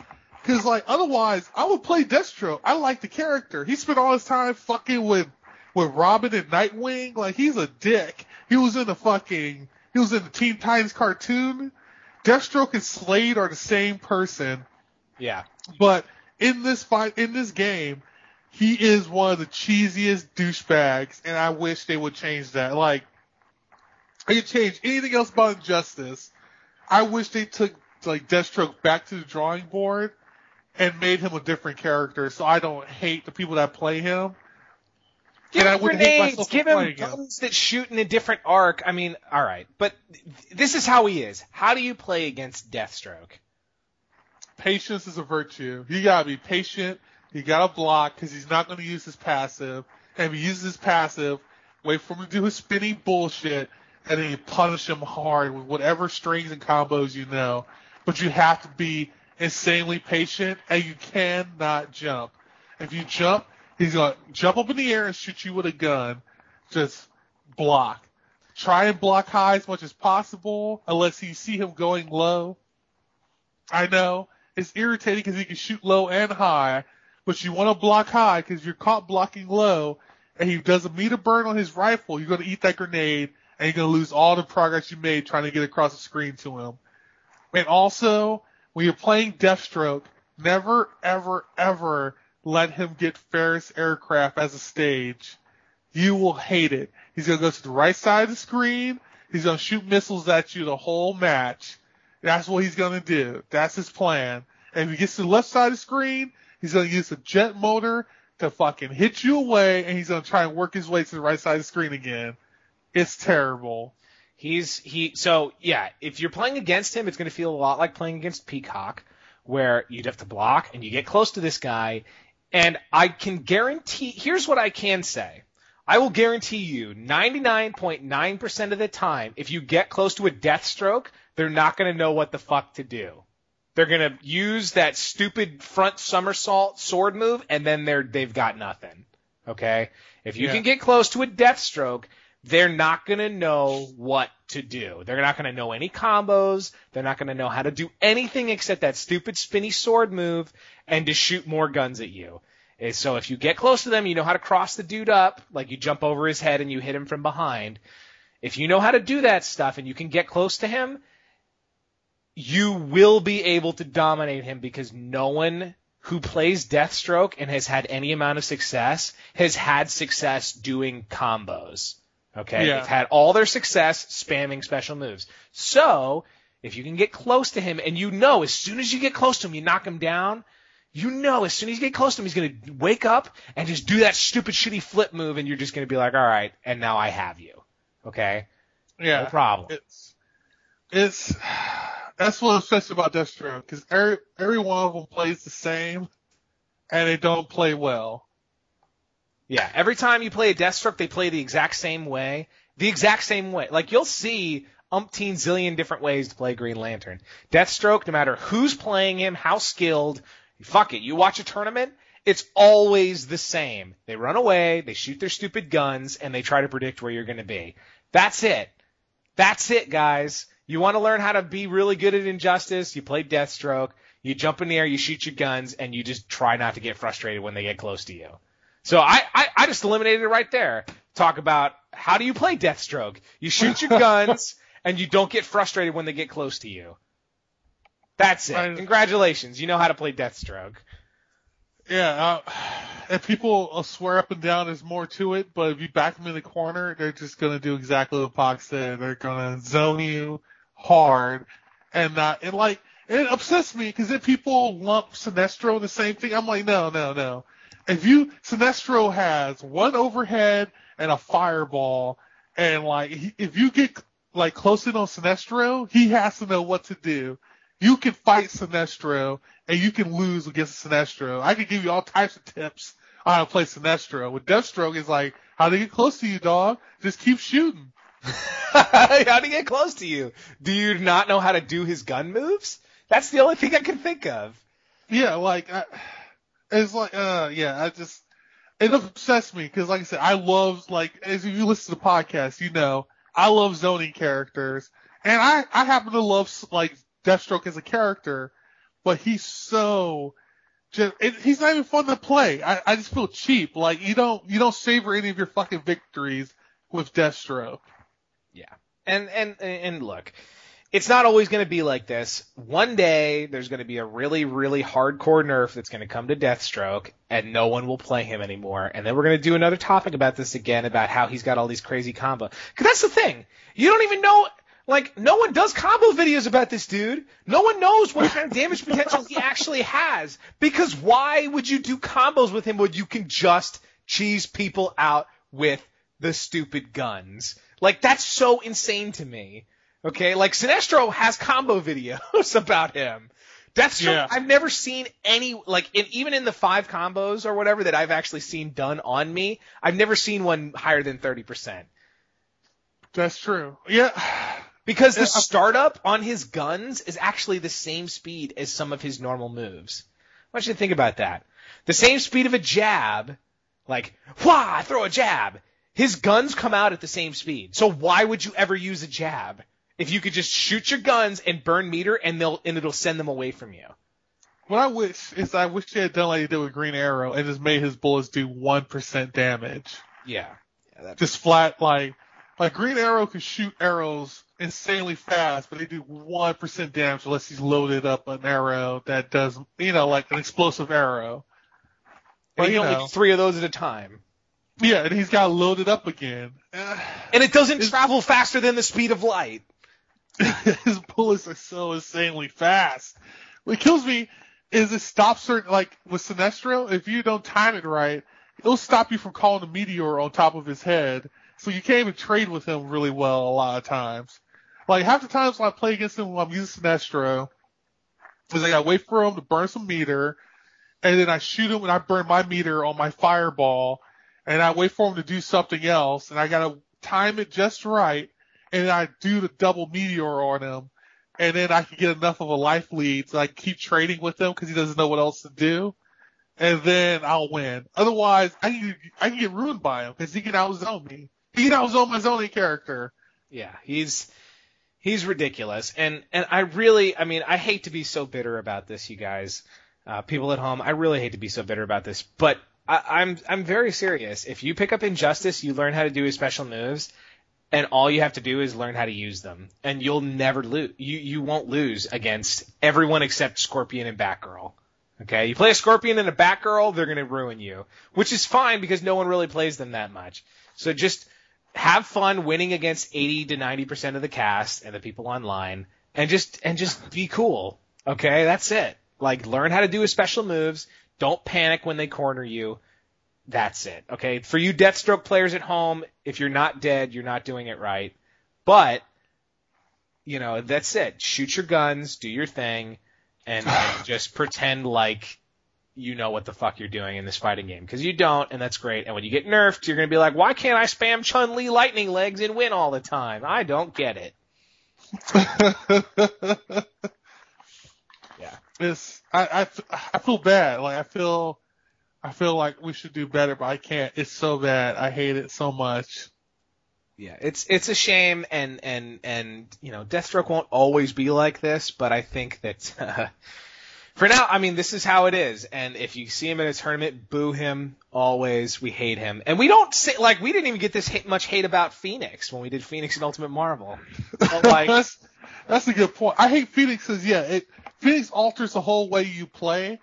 Cause like, otherwise, I would play Deathstroke. I like the character. He spent all his time fucking with, with Robin and Nightwing. Like, he's a dick. He was in the fucking, he was in the Teen Titans cartoon. Deathstroke and Slade are the same person. Yeah. But in this fight, in this game, he is one of the cheesiest douchebags, and I wish they would change that. Like, they could change anything else about Injustice. I wish they took like Deathstroke back to the drawing board and made him a different character, so I don't hate the people that play him. Give And I him hate grenades. myself Give him playing him. guns that shoot in a different arc. I mean, all right, but th- this is how he is. How do you play against Deathstroke? Patience is a virtue. You gotta be patient. You gotta block because he's not gonna use his passive. And if he uses his passive, wait for him to do his spinning bullshit, and then you punish him hard with whatever strings and combos you know. But you have to be insanely patient, and you cannot jump. If you jump, he's gonna jump up in the air and shoot you with a gun. Just block. Try and block high as much as possible, unless you see him going low. I know it's irritating because he can shoot low and high, but you want to block high because you're caught blocking low, and he does a meter burn on his rifle. You're going to eat that grenade, and you're going to lose all the progress you made trying to get across the screen to him. And also, when you're playing Deathstroke, never, ever, ever let him get Ferris aircraft as a stage. You will hate it. He's going to go to the right side of the screen. He's going to shoot missiles at you the whole match. That's what he's gonna do. That's his plan. And if he gets to the left side of the screen, he's gonna use the jet motor to fucking hit you away, and he's gonna try and work his way to the right side of the screen again. It's terrible. He's he so yeah, if you're playing against him, it's going to feel a lot like playing against Peacock, where you'd have to block and you get close to this guy, and I can guarantee. Here's what I can say. I will guarantee you 99.9% of the time, if you get close to a Deathstroke, they're not going to know what the fuck to do. They're going to use that stupid front somersault sword move, and then they're, they've got nothing. Okay? If you Yeah. can get close to a Deathstroke, they're not going to know what to do. They're not going to know any combos. They're not going to know how to do anything except that stupid spinny sword move and to shoot more guns at you. So if you get close to them, you know how to cross the dude up, like you jump over his head and you hit him from behind. If you know how to do that stuff and you can get close to him, you will be able to dominate him because no one who plays Deathstroke and has had any amount of success has had success doing combos. Okay, Yeah. they've had all their success spamming special moves. So if you can get close to him, and you know as soon as you get close to him, you knock him down. You know as soon as you get close to him, he's gonna wake up and just do that stupid shitty flip move, and you're just gonna be like, all right, and now I have you. Okay, Yeah. no problem. It's it's that's what's special about Deathstroke because every every one of them plays the same, and they don't play well. Yeah, every time you play a Deathstroke, they play the exact same way. The exact same way. Like you'll see umpteen zillion different ways to play Green Lantern. Deathstroke, no matter who's playing him, how skilled, fuck it. You watch a tournament, it's always the same. They run away, they shoot their stupid guns, and they try to predict where you're going to be. That's it. That's it, guys. You want to learn how to be really good at Injustice? You play Deathstroke. You jump in the air, you shoot your guns, and you just try not to get frustrated when they get close to you. So I, I, I just eliminated it right there. Talk about how do you play Deathstroke? You shoot your guns and you don't get frustrated when they get close to you. That's it. Congratulations. You know how to play Deathstroke. Yeah, uh, and people will swear up and down there's more to it, but if you back them in the corner, they're just gonna do exactly what Pac said. They're gonna zone you hard, and uh, not and like it upsets me because then people lump Sinestro in the same thing. I'm like, no, no, no. If you Sinestro has one overhead and a fireball, and like if you get like close in on Sinestro, he has to know what to do. You can fight Sinestro and you can lose against Sinestro. I can give you all types of tips on how to play Sinestro. With Deathstroke, it's like, how to get close to you, dog? Just keep shooting. how you get close to you? Do you not know how to do his gun moves? That's the only thing I can think of. Yeah, like, I, it's like, uh, yeah, I just, it upsets me because, like I said, I love, like, as you listen to the podcast, you know, I love zoning characters, and I, I happen to love, like, Deathstroke as a character, but he's so, just, it, he's not even fun to play. I, I just feel cheap. Like, you don't, you don't savor any of your fucking victories with Deathstroke. Yeah. And and and look, it's not always going to be like this. One day there's going to be a really really hardcore nerf that's going to come to Deathstroke and no one will play him anymore. And then we're going to do another topic about this again about how he's got all these crazy combo. Cuz that's the thing. You don't even know like no one does combo videos about this dude. No one knows what kind of damage potential he actually has because why would you do combos with him when you can just cheese people out with the stupid guns? Like that's so insane to me. Okay, like Sinestro has combo videos about him. Deathstroke, Yeah. I've never seen any like in, even in the five combos or whatever that I've actually seen done on me. I've never seen one higher than thirty percent That's true. Yeah. because the startup on his guns is actually the same speed as some of his normal moves. I want you to think about that. The same speed of a jab, like wah, throw a jab. His guns come out at the same speed. So why would you ever use a jab if you could just shoot your guns and burn meter and they'll and it'll send them away from you? What I wish is I wish they had done like they did with Green Arrow and just made his bullets do 1% damage. Yeah. yeah just flat like like Green Arrow can shoot arrows insanely fast, but they do one percent damage unless he's loaded up an arrow that does you know like an explosive arrow. and But you only know, three of those at a time. Yeah, and he's got loaded up again. And it doesn't travel faster than the speed of light. his bullets are so insanely fast. What kills me is it stops certain like with Sinestro, if you don't time it right, it'll stop you from calling a meteor on top of his head. So you can't even trade with him really well a lot of times. Like half the times when I play against him when I'm using Sinestro, is I gotta wait for him to burn some meter, and then I shoot him and I burn my meter on my fireball, and I wait for him to do something else, and I gotta time it just right, and I do the double meteor on him, and then I can get enough of a life lead I can keep trading with him because he doesn't know what else to do, and then I'll win. Otherwise, I can I can get ruined by him because he can outzone me. He can outzone my zoning character. Yeah, he's he's ridiculous, and and I really, I mean, I hate to be so bitter about this, you guys, uh, people at home. I really hate to be so bitter about this, but I, I'm I'm very serious. If you pick up Injustice, you learn how to do his special moves, and all you have to do is learn how to use them, and you'll never lose. You you won't lose against everyone except Scorpion and Batgirl. Okay, you play a Scorpion and a Batgirl, they're gonna ruin you, which is fine because no one really plays them that much. So just have fun winning against 80 to 90% of the cast and the people online and just and just be cool. Okay? That's it. Like learn how to do his special moves. Don't panic when they corner you. That's it. Okay? For you Deathstroke players at home, if you're not dead, you're not doing it right. But you know, that's it. Shoot your guns, do your thing, and, and just pretend like you know what the fuck you're doing in this fighting game because you don't, and that's great. And when you get nerfed, you're gonna be like, why can't I spam Chun Li lightning legs and win all the time? I don't get it. Yeah. I, I feel bad. Like I feel I feel like we should do better, but I can't. It's so bad. I hate it so much. Yeah, it's it's a shame, and and and you know, Deathstroke won't always be like this, but I think that uh, for now, I mean, this is how it is. And if you see him in a tournament, boo him always. We hate him, and we don't say like we didn't even get this hate, much hate about Phoenix when we did Phoenix and Ultimate Marvel. But, like, that's that's a good point. I hate Phoenix because yeah, it Phoenix alters the whole way you play,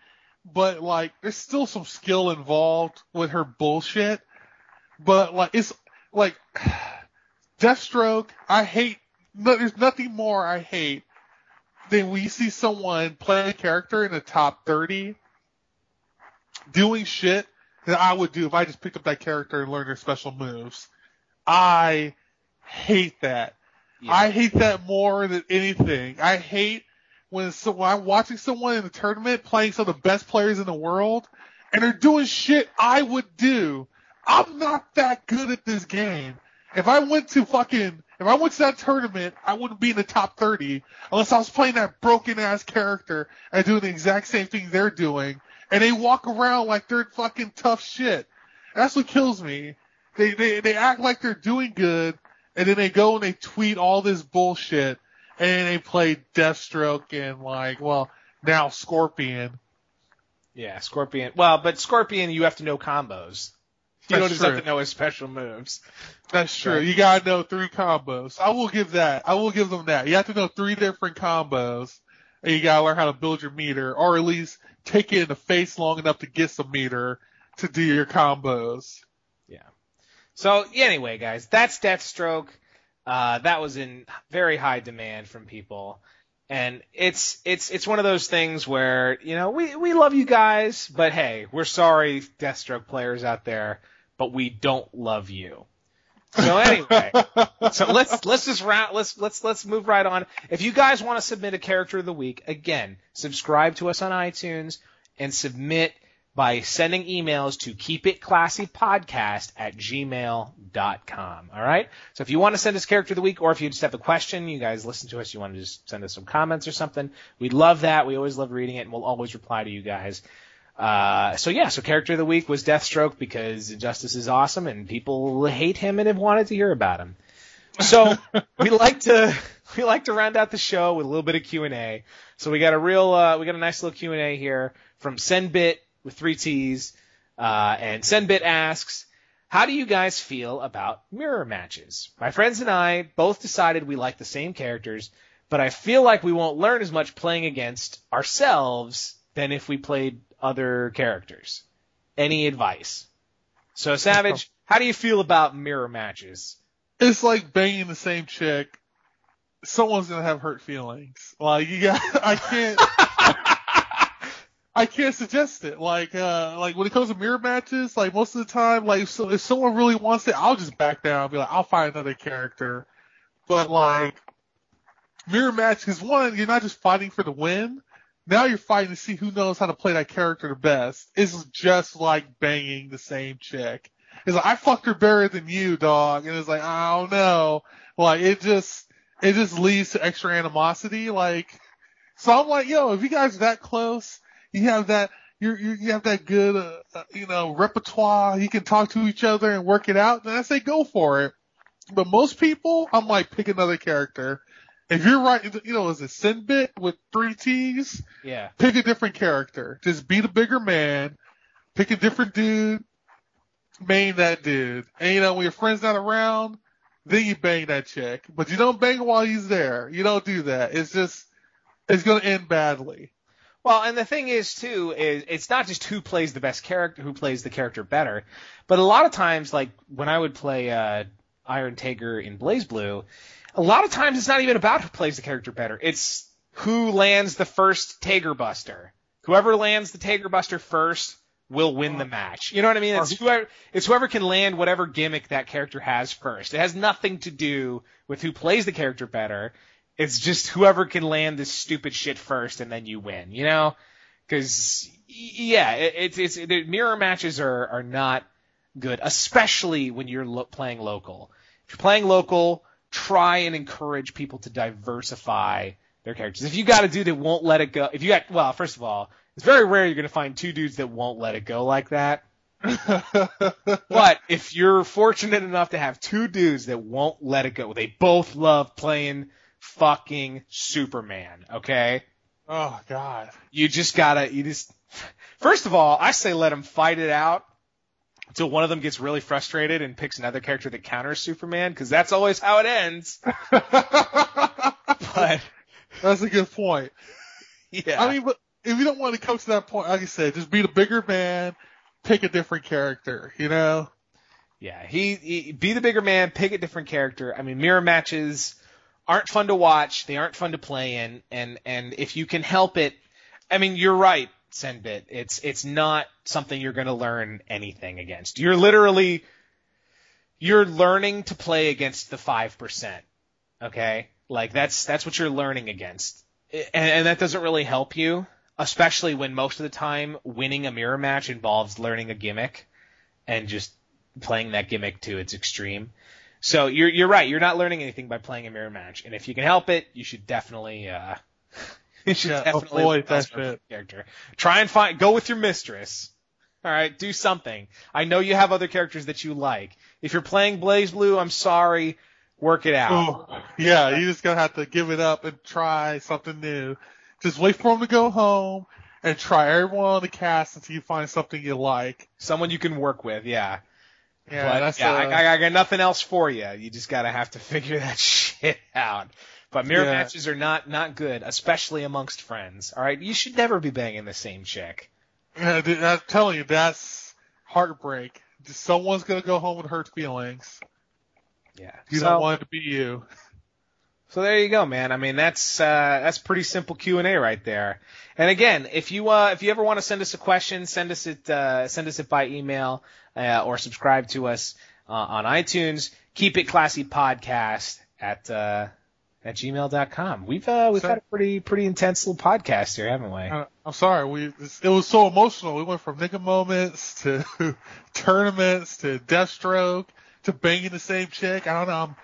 but like there's still some skill involved with her bullshit. But like it's like Deathstroke. I hate. No, there's nothing more I hate than when you see someone play a character in the top 30 doing shit that I would do if I just picked up that character and learned their special moves. I hate that. yeah. I hate that more than anything. I hate when, so, when I'm watching someone in the tournament playing some of the best players in the world and they're doing shit I would do. I'm not that good at this game. If I went to fucking, if I went to that tournament, I wouldn't be in the top 30 unless I was playing that broken ass character and doing the exact same thing they're doing. And they walk around like they're fucking tough shit. That's what kills me. They, they, they act like they're doing good and then they go and they tweet all this bullshit and they play Deathstroke and like, well, now Scorpion. yeah, Scorpion. Well, but Scorpion, you have to know combos. You That's don't just have to know his special moves. That's true. Right. You gotta know three combos. I will give that. I will give them that. You have to know three different combos, and you gotta learn how to build your meter, or at least take it in the face long enough to get some meter to do your combos. Yeah. So anyway, guys, that's Deathstroke. Uh, that was in very high demand from people, and it's it's it's one of those things where you know we we love you guys, but hey, we're sorry, Deathstroke players out there, but we don't love you. So anyway, so let's let's just round let's let's let's move right on. If you guys want to submit a character of the week, again, subscribe to us on iTunes and submit by sending emails to keepitclassypodcast at gmail.com. All right. So if you want to send us character of the week, or if you just have a question, you guys listen to us, you want to just send us some comments or something, we'd love that. We always love reading it, and we'll always reply to you guys. Uh, so yeah, so character of the week was Deathstroke because Justice is awesome and people hate him and have wanted to hear about him. So we like to we like to round out the show with a little bit of Q and A. So we got a real uh, we got a nice little Q and A here from Senbit with three T's, uh, and Senbit asks, "How do you guys feel about mirror matches? My friends and I both decided we like the same characters, but I feel like we won't learn as much playing against ourselves than if we played other characters. Any advice?" So Savage, how do you feel about mirror matches? It's like banging the same chick. Someone's gonna have hurt feelings. Like you got, I can't. I can't suggest it. Like, uh, like when it comes to mirror matches, like most of the time, like so if someone really wants it, I'll just back down and be like, I'll find another character. But like, mirror match is one, you're not just fighting for the win. Now you're fighting to see who knows how to play that character the best. It's just like banging the same chick. It's like, I fucked her better than you, dog. And it's like, I don't know. Like, it just, it just leads to extra animosity. Like, so I'm like, yo, if you guys are that close, you have that, you're, you you have that good, uh, uh, you know, repertoire. You can talk to each other and work it out. Then I say go for it. But most people, I'm like, pick another character. If you're right, you know, is it Sinbit with three T's? Yeah. Pick a different character. Just be a bigger man. Pick a different dude. Main that dude. And you know, when your friend's not around, then you bang that chick. But you don't bang while he's there. You don't do that. It's just, it's gonna end badly. Well, and the thing is too is it's not just who plays the best character, who plays the character better, but a lot of times, like when I would play uh, Iron Tager in BlazBlue, a lot of times it's not even about who plays the character better. It's who lands the first Tager Buster. Whoever lands the Tager Buster first will win the match. You know what I mean? It's whoever it's whoever can land whatever gimmick that character has first. It has nothing to do with who plays the character better. It's just whoever can land this stupid shit first and then you win, you know? Cause yeah, it, it's, it's, the mirror matches are, are not good, especially when you're lo- playing local. If you're playing local, try and encourage people to diversify their characters. If you got a dude that won't let it go, if you got, well, first of all, it's very rare you're going to find two dudes that won't let it go like that. but if you're fortunate enough to have two dudes that won't let it go, they both love playing fucking Superman, okay? oh God. You just gotta, you just, first of all, I say let them fight it out until one of them gets really frustrated and picks another character that counters Superman, because that's always how it ends. But, That's a good point. yeah. I mean, but if you don't want to come to that point, like I said, just be the bigger man, pick a different character, you know? Yeah, he, he be the bigger man, pick a different character. I mean, mirror matches aren't fun to watch, they aren't fun to play in, and and if you can help it, I mean, you're right, Senbit. It's it's not something you're going to learn anything against. You're literally you're learning to play against the 5%. Okay? Like that's that's what you're learning against. And, and that doesn't really help you, especially when most of the time winning a mirror match involves learning a gimmick and just playing that gimmick to its extreme. So you're you're right. You're not learning anything by playing a mirror match, and if you can help it, you should definitely uh, you should Yeah, definitely avoid that shit. character. Try and find go with your mistress. All right, do something. I know you have other characters that you like. If you're playing BlazBlue, I'm sorry. Work it out. Oh, yeah, you're just gonna have to give it up and try something new. Just wait for him to go home and try everyone on the cast until you find something you like. Someone you can work with, yeah. Yeah, but, that's yeah, uh, I, I got nothing else for you. You just gotta have to figure that shit out. But mirror Yeah. matches are not not good, especially amongst friends. All right, you should never be banging the same chick. yeah, dude, I'm telling you, that's heartbreak. Someone's gonna go home with hurt feelings. Yeah. You so, don't want it to be you. So there you go, man. I mean, that's uh, that's pretty simple Q and A right there. And again, if you uh, if you ever want to send us a question, send us it uh, send us it by email uh, or subscribe to us uh, on iTunes. Keep it classy podcast at uh, at gmail.com. We've uh, we've So- had a pretty pretty intense little podcast here, haven't we? Uh, I'm sorry, we it was so emotional. We went from nigga moments to tournaments to Deathstroke to banging the same chick. I don't know. I'm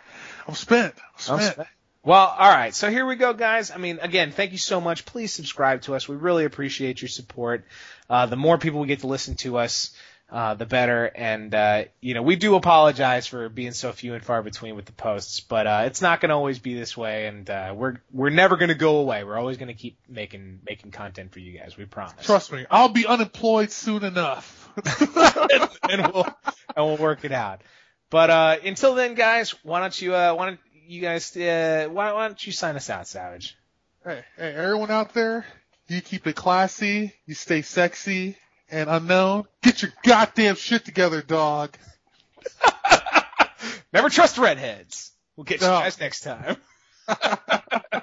I'm spent. I'm spent. Well, all right. So here we go, guys. I mean, again, thank you so much. Please subscribe to us. We really appreciate your support. Uh, the more people we get to listen to us, uh, the better. And uh, you know, we do apologize for being so few and far between with the posts, but uh, it's not going to always be this way. And uh, we're we're never going to go away. We're always going to keep making making content for you guys. We promise. Trust me, I'll be unemployed soon enough. and we'll and we'll work it out. But uh, until then, guys, why don't you uh, why don't you guys uh, why, why don't you sign us out, Savage? hey, hey, everyone out there, you keep it classy, you stay sexy and unknown. Get your goddamn shit together, dog. Never trust redheads. We'll get you guys next time.